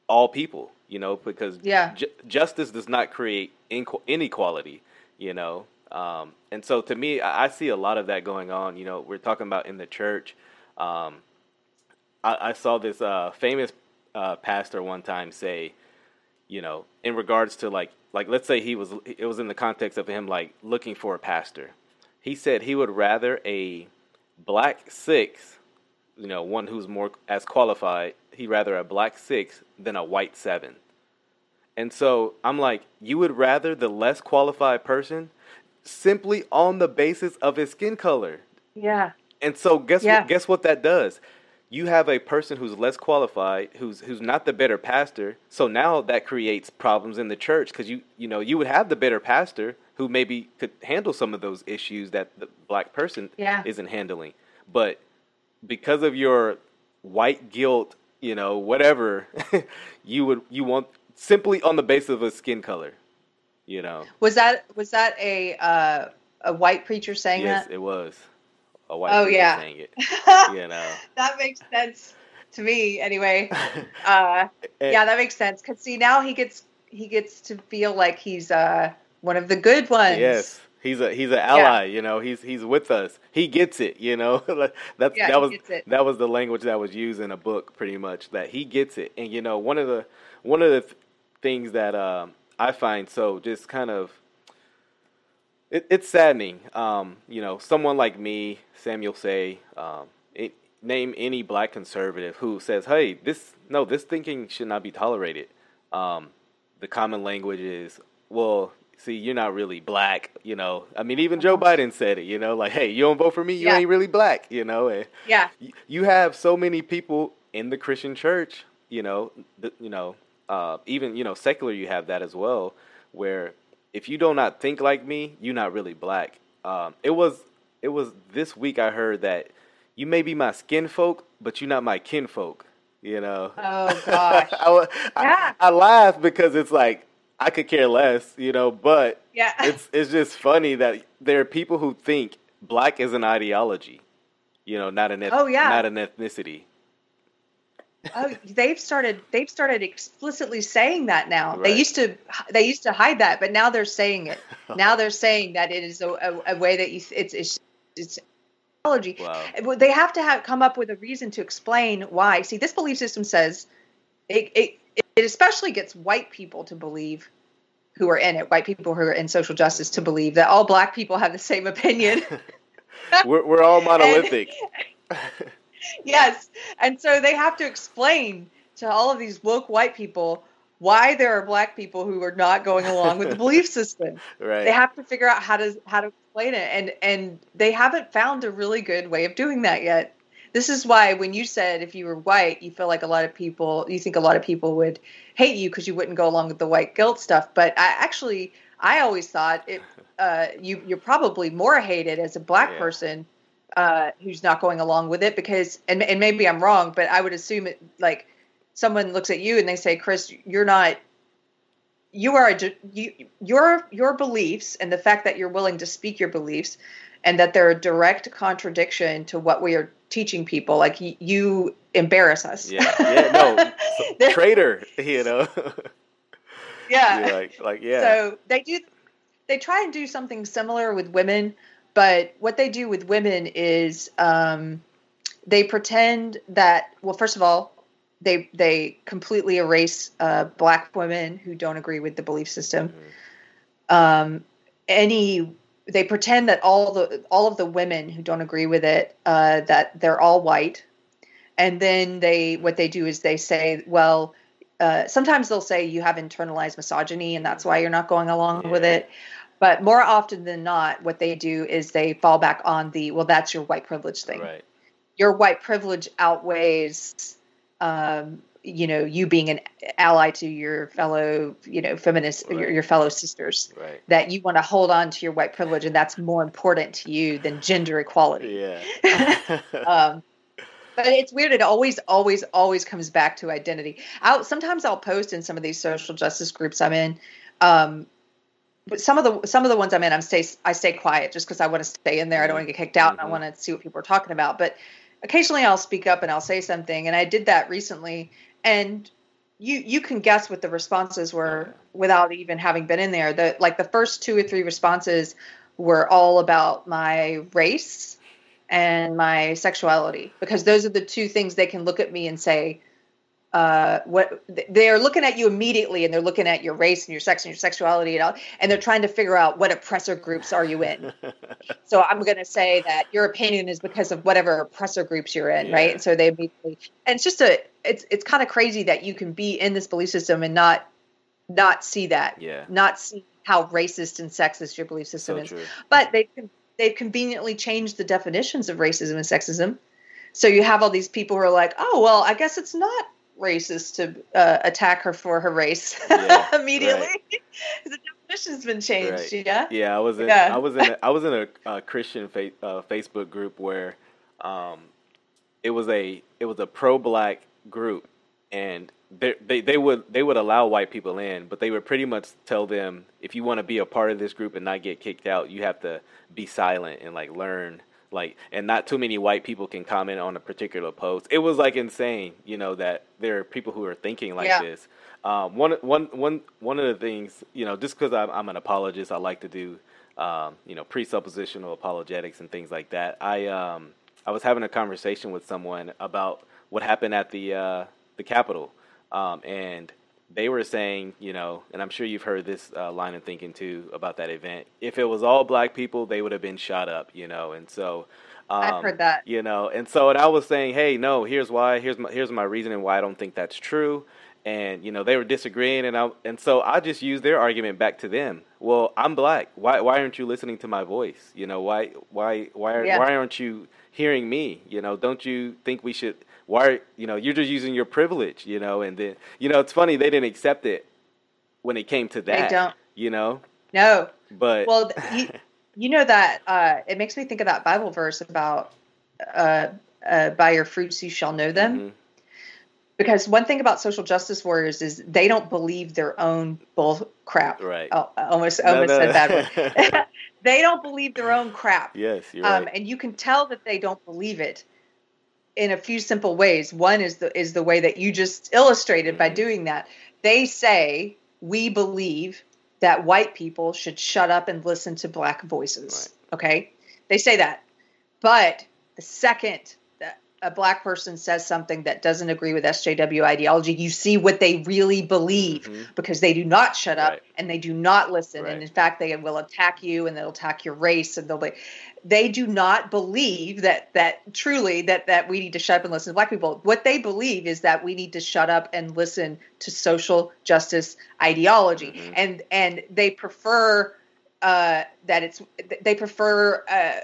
all people? You know, because yeah. Ju- justice does not create inequality you know. Um, and so to me, I, I, see a lot of that going on. You know, we're talking about in the church. Um, I, I saw this uh, famous uh, pastor one time say, you know, in regards to like like let's say he was it was in the context of him like looking for a pastor. He said he would rather a black six, you know, one who's more as qualified. He'd rather a black six than a white seven. And so I'm like, you would rather the less qualified person simply on the basis of his skin color. Yeah. And so guess Yeah. what guess what that does? You have a person who's less qualified, who's who's not the better pastor. So now that creates problems in the church because you you know you would have the better pastor who maybe could handle some of those issues that the black person Yeah. isn't handling. But because of your white guilt, you know, whatever, <laughs> you would you want simply on the basis of a skin color, you know. Was that was that a uh, a white preacher saying yes, that? it was a white Oh, preacher yeah. saying it, <laughs> you know. that makes sense to me anyway. <laughs> Uh, And- yeah, that makes sense. Cause see now he gets he gets to feel like he's uh one of the good ones. Yes, he's a he's an ally. You know, he's he's with us. He gets it. You know, <laughs> that's Yeah, that was that was the language that was used in a book, pretty much. That he gets it. And you know, one of the one of the th- things that um, I find so just kind of it, it's saddening. Um, you know, someone like me, Samuel Sey, um, it, name any black conservative who says, "Hey, this no, this thinking should not be tolerated." Um, the common language is, "Well, see, you're not really black." You know, I mean, even Joe Biden said it. You know, like, "Hey, you don't vote for me, you Yeah. ain't really black." You know, and Yeah. y- you have so many people in the Christian church, you know, th- you know, uh, even you know, secular, you have that as well, where if you do not think like me, you're not really black. Um, it was it was this week I heard that you may be my skin folk, but you're not my kinfolk. You know. Oh gosh. <laughs> I, wa- I, Yeah. I laugh because it's like I could care less, you know, but Yeah. <laughs> it's it's just funny that there are people who think black is an ideology, you know, not an eth- Oh, yeah. not an ethnicity. Oh, they've started they've started explicitly saying that now. They used to they used to hide that, but now they're saying it. <laughs> now they're saying that it is a, a, a way that you it's it's it's ideology. Wow. They have to have come up with a reason to explain why. See, this belief system says it it, it especially gets white people to believe who are in it, white people who are in social justice to believe that all black people have the same opinion. <laughs> We're we're all <laughs> monolithic. <laughs> yes. And so they have to explain to all of these woke white people why there are black people who are not going along with the <laughs> belief system. right. They have to figure out how to how to explain it and and they haven't found a really good way of doing that yet. This is why when you said if you were white, you feel like a lot of people you think a lot of people would hate you because you wouldn't go along with the white guilt stuff, but I actually I always thought it <laughs> uh, you you're probably more hated as a black Yeah. person uh, who's not going along with it because and and maybe I'm wrong, but I would assume it like someone looks at you and they say, Chris, you're not you are a, you, your your beliefs and the fact that you're willing to speak your beliefs and that they're a direct contradiction to what we are teaching people like y- you embarrass us yeah. Yeah. No. <laughs> Traitor. You know. yeah You're like like yeah. So they do they try and do something similar with women, but what they do with women is um, they pretend that well, first of all, they they completely erase uh, black women who don't agree with the belief system. Um, any they pretend that all the all of the women who don't agree with it uh, that they're all white, and then they what they do is they say, well, uh, sometimes they'll say you have internalized misogyny and that's why you're not going along with it. But more often than not, what they do is they fall back on the well, that's your white privilege thing. right. Your white privilege outweighs, um, you know, you being an ally to your fellow, you know, feminists, your, Right. your fellow sisters. Right. That you want to hold on to your white privilege, and that's more important to you than gender equality. Yeah. <laughs> um, but it's weird. It always, always, always comes back to identity. I'll sometimes I'll post in some of these social justice groups I'm in. Um, but some of the some of the ones I'm in, I'm stay I stay quiet just because I want to stay in there. I don't want to get kicked out, and I Mhm. want to see what people are talking about. But occasionally I'll speak up and I'll say something, and I did that recently. And you you can guess what the responses were without even having been in there. The like the first two or three responses were all about my race and my sexuality because those are the two things they can look at me and say uh, what they're looking at you immediately and they're looking at your race and your sex and your sexuality and all, and they're trying to figure out what oppressor groups are you in. <laughs> so I'm going to say that your opinion is because of whatever oppressor groups you're in, yeah. right? And so they immediately, and it's just a, it's it's kind of crazy that you can be in this belief system and not not see that, yeah, not see how racist and sexist your belief system so is. True. But they they've conveniently changed the definitions of racism and sexism. So you have all these people who are like, oh well, I guess it's not racist to uh, attack her for her race <laughs> yeah, immediately. Right. <laughs> the definition's been changed. Right. Yeah. Yeah, I was in. Yeah. I was in. A, I was in a, a Christian fa- uh, Facebook group where um, it was a it was a pro black group, and they, they they would they would allow white people in, but they would pretty much tell them if you want to be a part of this group and not get kicked out, you have to be silent and like learn like and not too many white people can comment on a particular post. It was like insane you know that there are people who are thinking like Yeah. this. Um, one, one, one, one of the things you know just because I'm, I'm an apologist i like to do um, you know presuppositional apologetics and things like that. I um, i was having a conversation with someone about what happened at the uh, the capitol. Um, and they were saying, you know, and I'm sure you've heard this uh, line of thinking too about that event. If it was all black people, they would have been shot up, you know. And so, um, I've heard that. you know. And so, and I was saying, hey, no, here's why. Here's my here's my reasoning why I don't think that's true. And you know, they were disagreeing, and I and so I just used their argument back to them. Well, I'm black. Why why aren't you listening to my voice? You know, why why why Yeah. why aren't you hearing me? You know, don't you think we should? Why are, you know you're just using your privilege? You know, and then you know it's funny they didn't accept it when it came to that. They don't. You know, No. but Well, you, <laughs> you know that uh, it makes me think of that Bible verse about uh, uh, by your fruits you shall know them. Mhm. Because one thing about social justice warriors is they don't believe their own bull crap. Right. Oh, I almost No, almost no. said bad word. <laughs> <laughs> they don't believe their own crap. yes, you're um, right. and you can tell that they don't believe it in a few simple ways. One is the is the way that you just illustrated by Mhm. doing that. They say we believe that white people should shut up and listen to black voices. Okay, they say that, but the second a black person says something that doesn't agree with SJW ideology, you see what they really believe Mhm. because they do not shut up Right. and they do not listen Right. and in fact they will attack you and they'll attack your race and they'll be they do not believe that that truly that that we need to shut up and listen to black people what they believe is that we need to shut up and listen to social justice ideology Mhm. and and they prefer uh that it's they prefer uh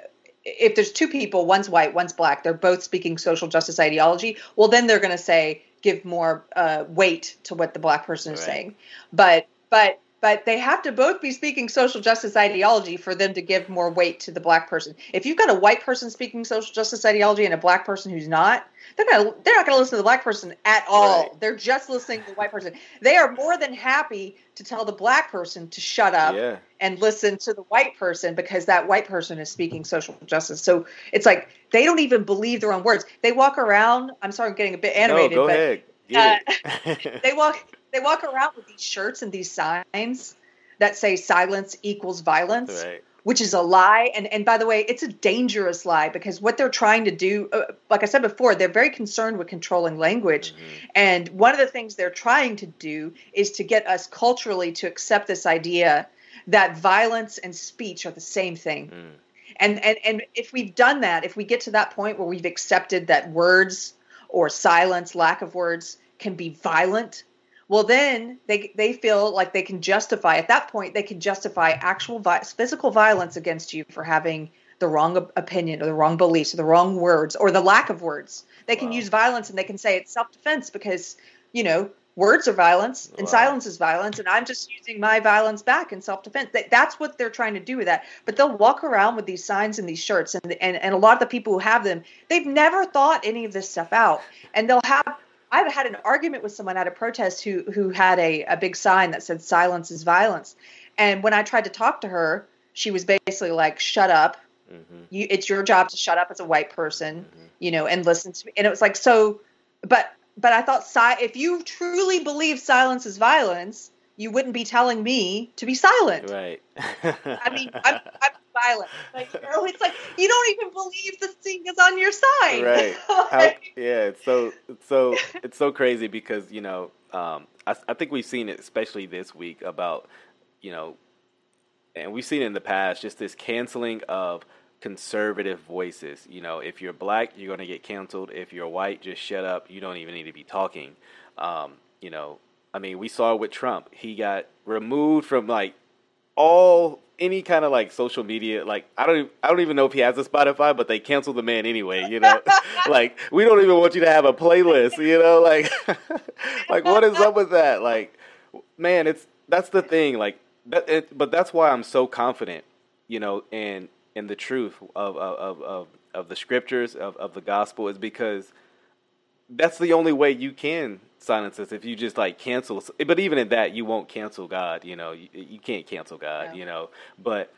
if there's two people one's white one's black they're both speaking social justice ideology well then they're going to say give more uh, weight to what the black person is Right. saying but but but they have to both be speaking social justice ideology for them to give more weight to the black person if you've got a white person speaking social justice ideology and a black person who's not they're gonna they're not gonna listen to the black person at all Right. they're just listening to the white person they are more than happy to tell the black person to shut up yeah, and listen to the white person because that white person is speaking social justice. So it's like they don't even believe their own words. They walk around. I'm sorry, I'm getting a bit animated, no, go but ahead. It. Uh, <laughs> they walk they walk around with these shirts and these signs that say silence equals violence right. which is a lie and and by the way it's a dangerous lie because what they're trying to do uh, like i said before they're very concerned with controlling language Mhm. and one of the things they're trying to do is to get us culturally to accept this idea that violence and speech are the same thing Mm. and and and if we've done that if we get to that point where we've accepted that words or silence lack of words can be violent well then they they feel like they can justify at that point they can justify actual vi- physical violence against you for having the wrong opinion or the wrong beliefs or the wrong words or the lack of words they can Wow. use violence and they can say it's self-defense because you know words are violence and Wow. silence is violence and i'm just using my violence back in self-defense that's what they're trying to do with that but they'll walk around with these signs and these shirts and, and and a lot of the people who have them they've never thought any of this stuff out and they'll have i've had an argument with someone at a protest who who had a, a big sign that said silence is violence and when i tried to talk to her she was basically like shut up Mhm. you it's your job to shut up as a white person Mhm. you know and listen to me and it was like so but but i thought si- if you truly believe silence is violence you wouldn't be telling me to be silent Right. i mean I'm, I'm, silent. Like, you know, it's like you don't even believe the thing is on your side. Right. <laughs> How, yeah. It's so it's so <laughs> it's so crazy because you know um, I, I think we've seen it especially this week about you know, and we've seen in the past just this canceling of conservative voices. You know, if you're black, you're going to get canceled. If you're white, just shut up. You don't even need to be talking. Um, you know, I mean, we saw with Trump. He got removed from like all any kind of like social media. Like I don't I don't even know if he has a Spotify, but they canceled the man anyway. You know, <laughs> like we don't even want you to have a playlist. You know, <laughs> like like what is up with that? Like, man, it's that's the thing. Like that, it, but that's why I'm so confident. You know, in in the truth of of of of the scriptures of of the gospel is because that's the only way you can silence us if you just like cancel but even in that you won't cancel god you know you, you can't cancel god you know but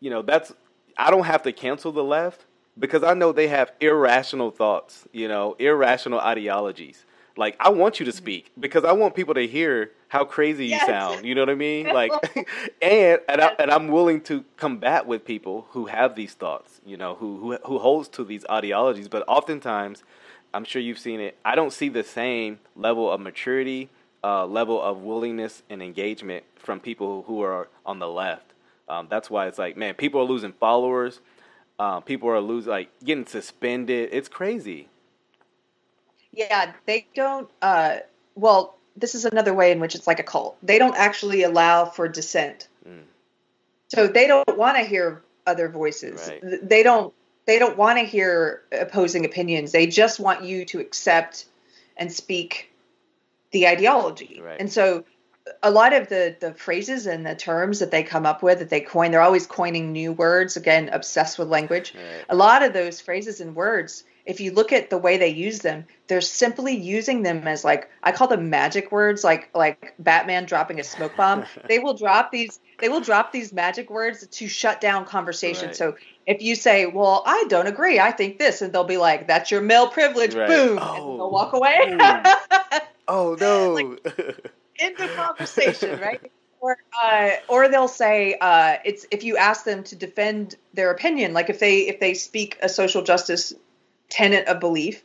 you know that's i don't have to cancel the left because i know they have irrational thoughts you know irrational ideologies. Like i want you to mm-hmm. speak because i want people to hear how crazy you yes. sound you know what i mean? <laughs> Like <laughs> and and, I, and i'm willing to combat with people who have these thoughts you know who who, who holds to these ideologies but oftentimes I'm sure you've seen it. I don't see the same level of maturity, uh, level of willingness and engagement from people who are on the left. Um, that's why it's like, man, people are losing followers. Um, people are losing, like, getting suspended. It's crazy. Yeah, they don't. Uh, well, this is another way in which it's like a cult. They don't actually allow for dissent. Mm. So they don't want to hear other voices. Right. They don't they don't want to hear opposing opinions. They just want you to accept and speak the ideology. Right. And so a lot of the the phrases and the terms that they come up with that they coin, they're always coining new words. Again, obsessed with language. Right. A lot of those phrases and words, if you look at the way they use them, they're simply using them as like I call them magic words, like like Batman dropping a smoke bomb. <laughs> they will drop these they will drop these magic words to shut down conversation. Right. So if you say, "Well, I don't agree. I think this," and they'll be like, "That's your male privilege." Right. Boom, oh. and they'll walk away. <laughs> oh <laughs> no! like, end of conversation, right? Or, uh, or they'll say uh, it's if you ask them to defend their opinion, like if they if they speak a social justice tenet of belief,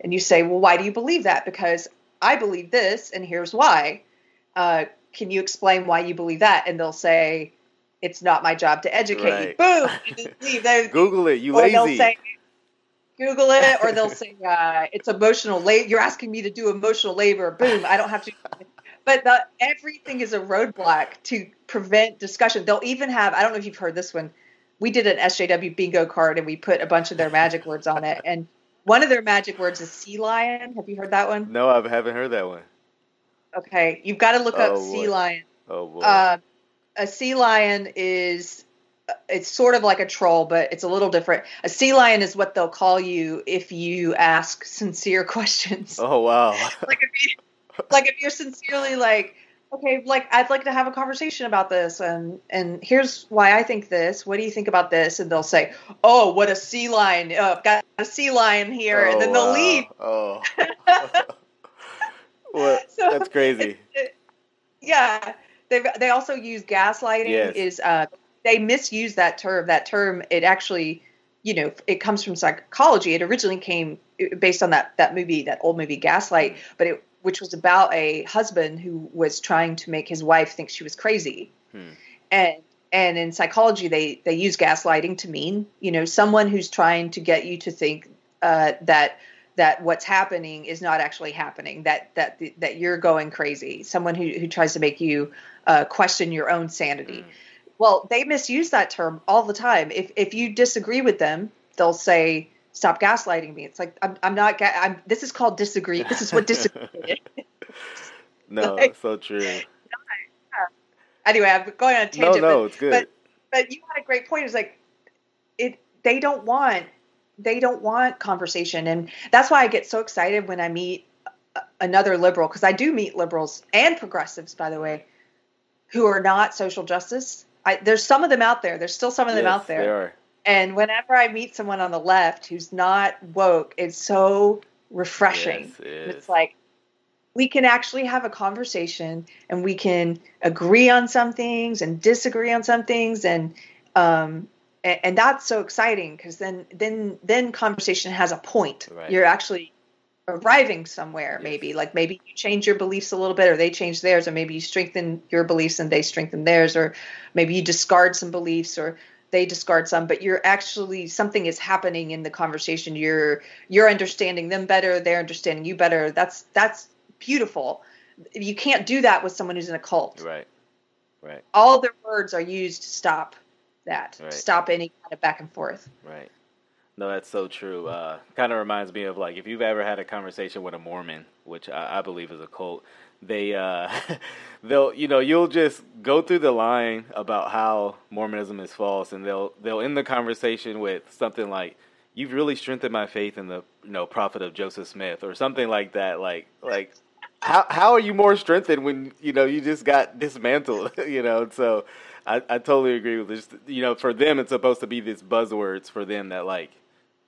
and you say, "Well, why do you believe that?" Because I believe this, and here's why. Uh, can you explain why you believe that? And they'll say, it's not my job to educate right. <laughs> you. Boom! Google it. You lazy. They'll say, Google it, or they'll <laughs> say uh, it's emotional labor. You're asking me to do emotional labor. Boom! I don't have to. But the, everything is a roadblock to prevent discussion. They'll even have. I don't know if you've heard this one. We did an SJW bingo card, and we put a bunch of their magic words on it. And one of their magic words is sea lion. Have you heard that one? No, I haven't heard that one. Okay, you've got to look oh, up boy. sea lion. Oh boy. Uh, a sea lion is it's sort of like a troll, but it's a little different. A sea lion is what they'll call you if you ask sincere <laughs> questions. Oh wow! like if you, like if you're sincerely like, okay, like I'd like to have a conversation about this, and and here's why I think this. What do you think about this? And they'll say, oh, what a sea lion! Oh, I've got a sea lion here, oh, and then they'll oh, wow. leave. Oh. <laughs> <laughs> what? So That's crazy. It, yeah they they also use gaslighting. Yes. Is uh, they misuse that term. That term it actually, you know, it comes from psychology. It originally came based on that that movie, that old movie Gaslight, but it which was about a husband who was trying to make his wife think she was crazy, hmm. and and in psychology they they use gaslighting to mean you know someone who's trying to get you to think uh, that that what's happening is not actually happening that that that you're going crazy someone who, who tries to make you uh, question your own sanity. Mm. Well, they misuse that term all the time. If if you disagree with them, they'll say, "Stop gaslighting me." It's like I'm I'm not. Ga- I'm. This is called disagree. This is what <laughs> disagree. no, like, so true. Anyway, I'm going on a tangent. No, no, but, it's good. But but you had a great point. It's like it. They don't want. They don't want conversation, and that's why I get so excited when I meet another liberal because I do meet liberals and progressives, by the way who are not social justice. I, there's some of them out there. There's still some of them yes, out there. And whenever I meet someone on the left who's not woke, it's so refreshing. Yes, it it's like we can actually have a conversation and we can agree on some things and disagree on some things and um, and, and that's so exciting because then then then conversation has a point. Right. You're actually arriving somewhere Yes. maybe like maybe you change your beliefs a little bit or they change theirs or maybe you strengthen your beliefs and they strengthen theirs or maybe you discard some beliefs or they discard some but you're actually something is happening in the conversation you're you're understanding them better they're understanding you better that's that's beautiful you can't do that with someone who's in a cult Right. Right. all their words are used to stop that Right. stop any kind of back and forth Right. No, that's so true. Uh, kind of reminds me of like if you've ever had a conversation with a Mormon, which I, I believe is a cult. They, uh, <laughs> they'll, you know, you'll just go through the line about how Mormonism is false, and they'll they'll end the conversation with something like, "You've really strengthened my faith in the, you know, prophet of Joseph Smith," or something like that. Like, like, how how are you more strengthened when you know you just got dismantled? <laughs> you know, so. I, I totally agree with this. You know, for them, it's supposed to be these buzzwords for them that like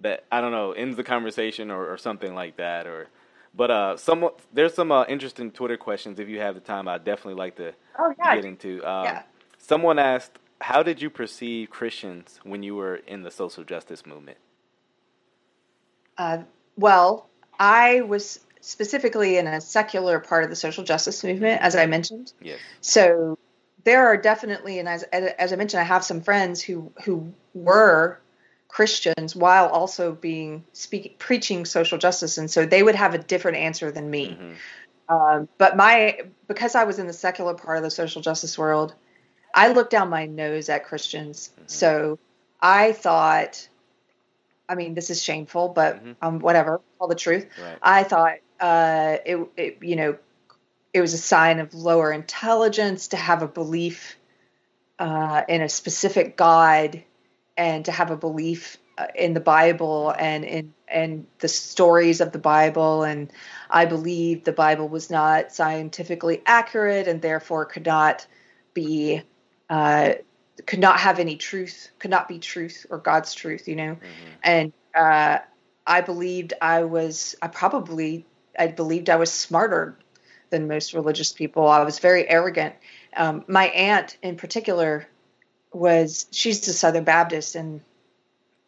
that I don't know ends the conversation or, or something like that. Or, but uh, some there's some uh, interesting Twitter questions. If you have the time, I'd definitely like to oh yeah get into. Um, Yeah. Someone asked, "How did you perceive Christians when you were in the social justice movement?" Uh, well, I was specifically in a secular part of the social justice movement, as I mentioned. Yes. So there are definitely, and as as I mentioned, I have some friends who who were Christians while also being speaking preaching social justice, and so they would have a different answer than me. Mhm. Um, but my because I was in the secular part of the social justice world, I looked down my nose at Christians. Mhm. So I thought, I mean, this is shameful, but Mhm. um, whatever, tell the truth. Right. I thought uh, it, it, you know, it was a sign of lower intelligence to have a belief uh, in a specific God and to have a belief uh, in the Bible and in and the stories of the Bible. And I believed the Bible was not scientifically accurate and therefore could not be. Uh, could not have any truth, could not be truth or God's truth, you know Mhm. and uh, I believed I was I probably I believed I was smarter than most religious people. I was very arrogant. Um, my aunt in particular was she's a Southern Baptist and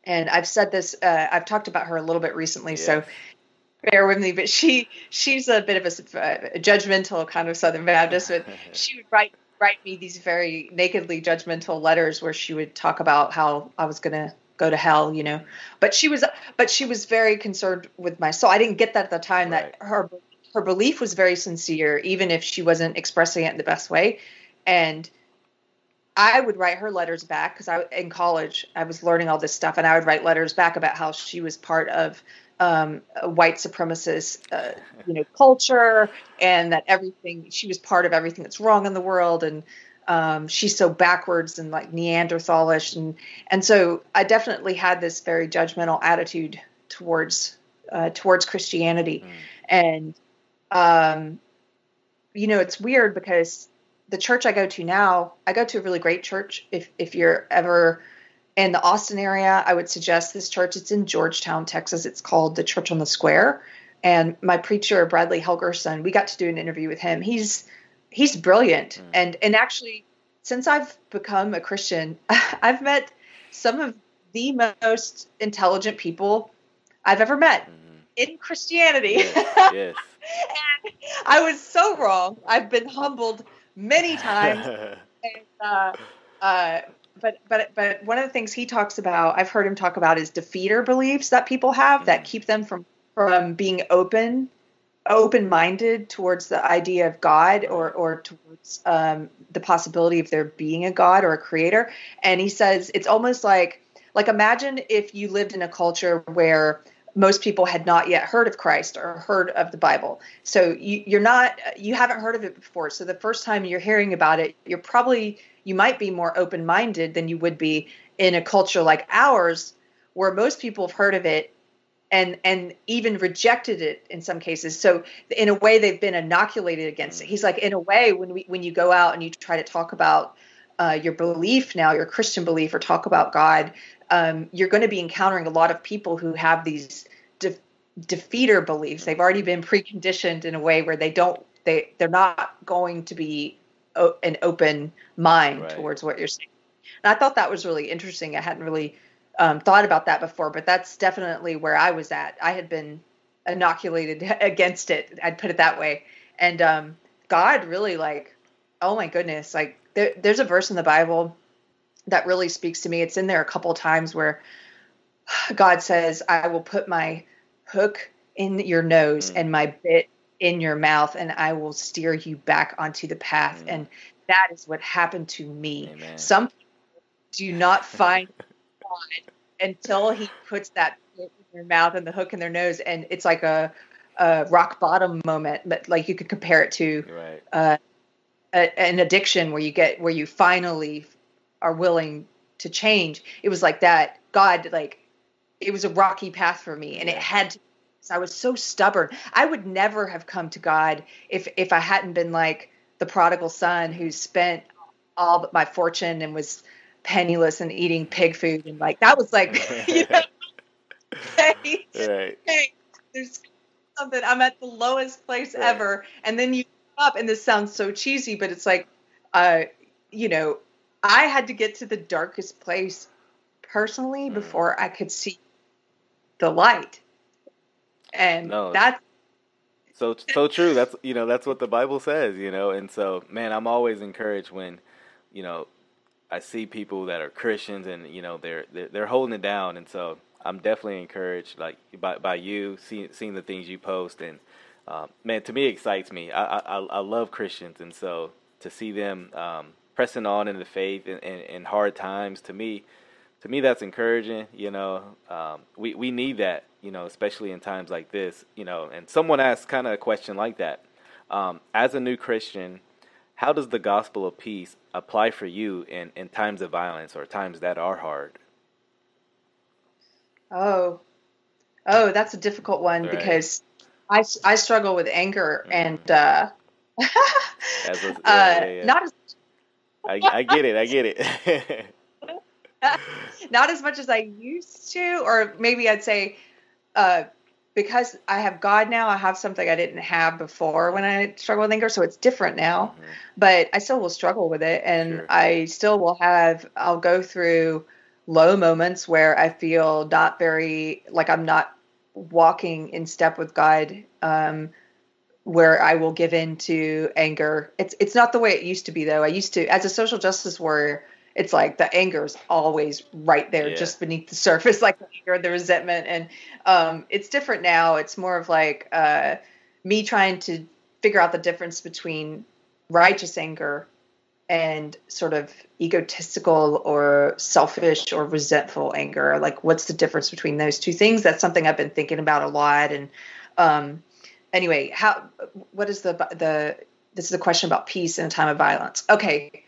and I've said this uh, I've talked about her a little bit recently so bear with me but she she's a bit of a, a judgmental kind of Southern Baptist but <laughs> she would write write me these very nakedly judgmental letters where she would talk about how I was going to go to hell, you know. But she was but she was very concerned with my soul. I didn't get that at the time Right. that her her belief was very sincere even if she wasn't expressing it in the best way. And I would write her letters back because I in college I was learning all this stuff, and I would write letters back about how she was part of um, a white supremacist, uh, you know, culture, and that everything she was part of everything that's wrong in the world, and um, she's so backwards and like Neanderthalish, and and so I definitely had this very judgmental attitude towards uh, towards Christianity, Mm. and um, you know, it's weird because the church I go to now, I go to a really great church. If if you're ever in the Austin area, I would suggest this church. It's in Georgetown, Texas. It's called the Church on the Square. And my preacher Bradley Helgerson, we got to do an interview with him. He's he's brilliant. Mm. And and actually, since I've become a Christian, <laughs> I've met some of the most intelligent people I've ever met Mhm. in Christianity. Yes. yes. <laughs> I was so wrong. I've been humbled many <laughs> times. and, uh, uh, but but but one of the things he talks about, I've heard him talk about, is defeater beliefs that people have that Mhm. keep them from from being open open minded towards the idea of God or or towards um, the possibility of there being a God or a creator. And he says it's almost like like imagine if you lived in a culture where most people had not yet heard of Christ or heard of the Bible. So you, you're not you haven't heard of it before. So the first time you're hearing about it, you're probably you might be more open minded than you would be in a culture like ours, where most people have heard of it and and even rejected it in some cases. So in a way, they've been inoculated against it. He's like, in a way, when we when you go out and you try to talk about uh, your belief now, your Christian belief, or talk about God, um, you're going to be encountering a lot of people who have these de- defeater beliefs. They've already been preconditioned in a way where they don't they they're not going to be o- an open mind Right. towards what you're saying. And I thought that was really interesting. I hadn't really um, thought about that before, but that's definitely where I was at. I had been inoculated <laughs> against it. I'd put it that way. And um, God really like, oh my goodness, like there, there's a verse in the Bible that really speaks to me. It's in there a couple times where God says, I will put my hook in your nose mm. and my bit in your mouth, and I will steer you back onto the path. Mm. And that is what happened to me. Amen. Some people do not <laughs> find God until He puts that bit in their mouth and the hook in their nose, and it's like a, a rock bottom moment. But like you could compare it to right. uh, a, an addiction where you get where you finally are willing to change. It was like that. God, like, it was a rocky path for me, and it had to. I was so stubborn. I would never have come to God if if I hadn't been like the prodigal son who spent all but my fortune and was penniless and eating pig food and like that was like <laughs> you know <laughs> hey, right. <laughs> hey there's something i'm at the lowest place right. ever and then you up and this sounds so cheesy but it's like uh you know I had to get to the darkest place personally mm. before I could see the light. And no, that's so so true. That's you know, that's what the Bible says, you know. And so, man, I'm always encouraged when, you know, I see people that are Christians and, you know, they're they're, they're holding it down and so I'm definitely encouraged like by by you seeing seeing the things you post and um, man, to me, it excites me. I, I I love Christians, and so to see them um, pressing on in the faith in, in, in, hard times to me to me that's encouraging you know um, we, we need that you know especially in times like this you know and someone asked kind of a question like that um, as a new christian how does the gospel of peace apply for you in, in times of violence or times that are hard oh oh that's a difficult one right. because I, I struggle with anger mm-hmm. and uh, <laughs> a, yeah, uh, yeah, yeah. not as I, I get it. I get it. <laughs> Not as much as I used to, or maybe I'd say, uh, because I have God now, I have something I didn't have before when I struggled with anger. So it's different now, mm-hmm. but I still will struggle with it. And sure. I still will have, I'll go through low moments where I feel not very, like I'm not walking in step with God. Um, where I will give in to anger. It's it's not the way it used to be though. I used to as a social justice warrior, it's like the anger is always right there, yeah. just beneath the <laughs> surface, like the anger, the resentment, and um, it's different now. It's more of like uh, me trying to figure out the difference between righteous anger and sort of egotistical or selfish or resentful anger. Like, what's the difference between those two things? That's something I've been thinking about a lot, and um, anyway, how what is the the this is a question about peace in a time of violence. Okay.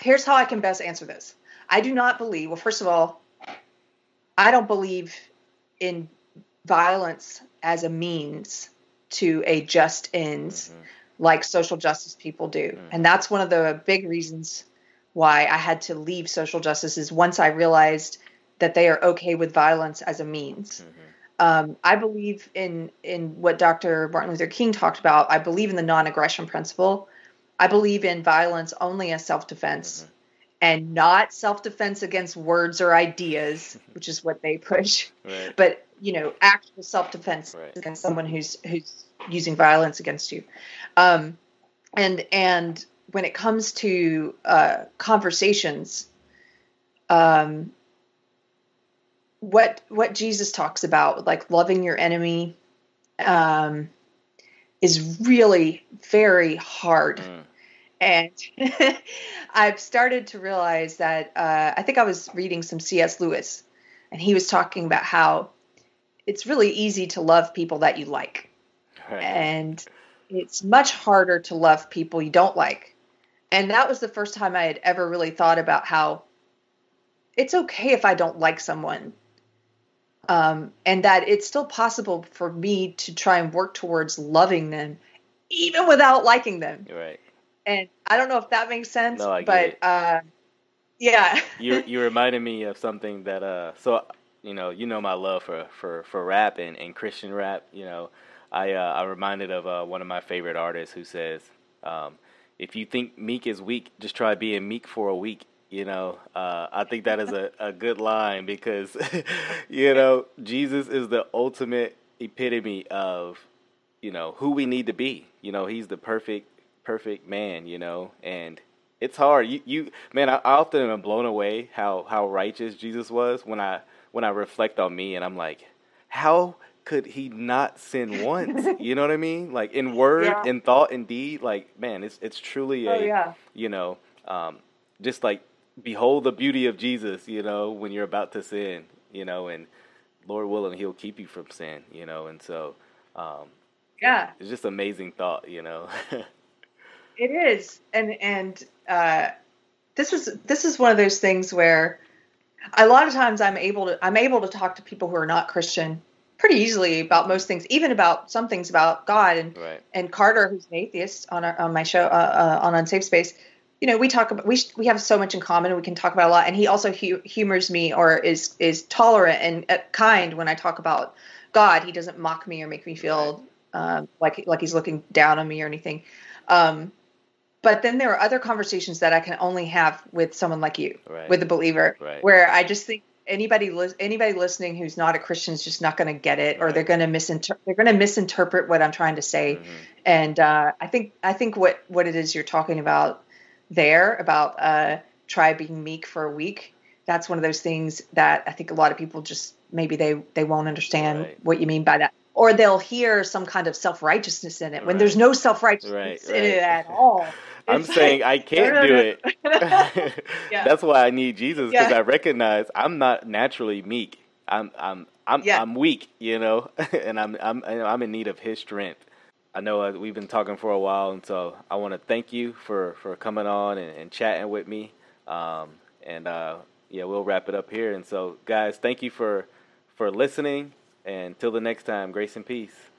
Here's how I can best answer this. I do not believe, well first of all, I don't believe in violence as a means to a just ends mm-hmm. like social justice people do. Mm-hmm. And that's one of the big reasons why I had to leave social justice is once I realized that they are okay with violence as a means. Mm-hmm. Um, I believe in in what Dr. Martin Luther King talked about. I believe in the non-aggression principle. I believe in violence only as self-defense, mm-hmm. and not self-defense against words or ideas, <laughs> which is what they push. Right. But you know, actual self-defense right. against someone who's who's using violence against you. Um, and and when it comes to uh, conversations, um, what what Jesus talks about, like loving your enemy, um, is really very hard. Mm. And <laughs> I've started to realize that uh, I think I was reading some C.S. Lewis, and he was talking about how it's really easy to love people that you like, right. and it's much harder to love people you don't like. And that was the first time I had ever really thought about how it's okay if I don't like someone um, and that it's still possible for me to try and work towards loving them even without liking them. Right. And i don't know if that makes sense no, I but uh, yeah. You you reminded me of something that uh so you know you know my love for for for rap and, and christian rap you know. I uh i reminded of uh, one of my favorite artists who says um if you think meek is weak just try being meek for a week You know, uh, I think that is a, a good line because, <laughs> you know, Jesus is the ultimate epitome of, you know, who we need to be. You know, he's the perfect, perfect man, you know, and it's hard. You, you man, I, I often am blown away how, how righteous Jesus was when I, when I reflect on me and I'm like, how could he not sin once? <laughs> you know what I mean? Like in word, yeah. in thought, in deed. Like man, it's it's truly oh, a yeah. you know, um, just like behold the beauty of Jesus. You know, when you're about to sin. You know, and Lord willing, He'll keep you from sin. You know, and so um, yeah, it's just amazing thought. You know, <laughs> it is, and and uh, this is this is one of those things where a lot of times I'm able to I'm able to talk to people who are not Christian pretty easily about most things, even about some things about God. And right. and Carter, who's an atheist on our, on my show uh, uh, on Unsafe Space, you know, we talk about we we have so much in common. We can talk about a lot, and he also hu- humors me or is is tolerant and uh, kind when I talk about God. He doesn't mock me or make me feel um, like like he's looking down on me or anything. Um, but then there are other conversations that I can only have with someone like you, right. with a believer, right. where I just think anybody li- anybody listening who's not a Christian is just not going to get it, or they're going to misinterpret they're going to misinterpret what I'm trying to say. Mm-hmm. And uh, I think I think what what it is you're talking about there about uh, try being meek for a week. That's one of those things that I think a lot of people just maybe they they won't understand right. what you mean by that. Or they'll hear some kind of self righteousness in it when there's no self righteousness in it at all. <laughs> I'm saying I can't do <laughs> it. <laughs> yeah. That's why I need Jesus because Yeah. I recognize I'm not naturally meek. I'm I'm I'm Yeah. I'm weak, you know, and I'm I'm I'm in need of His strength. I know uh, we've been talking for a while, and so I want to thank you for for coming on and, and chatting with me. Um, and uh, yeah, we'll wrap it up here. And so, guys, thank you for for listening. And till the next time, grace and peace.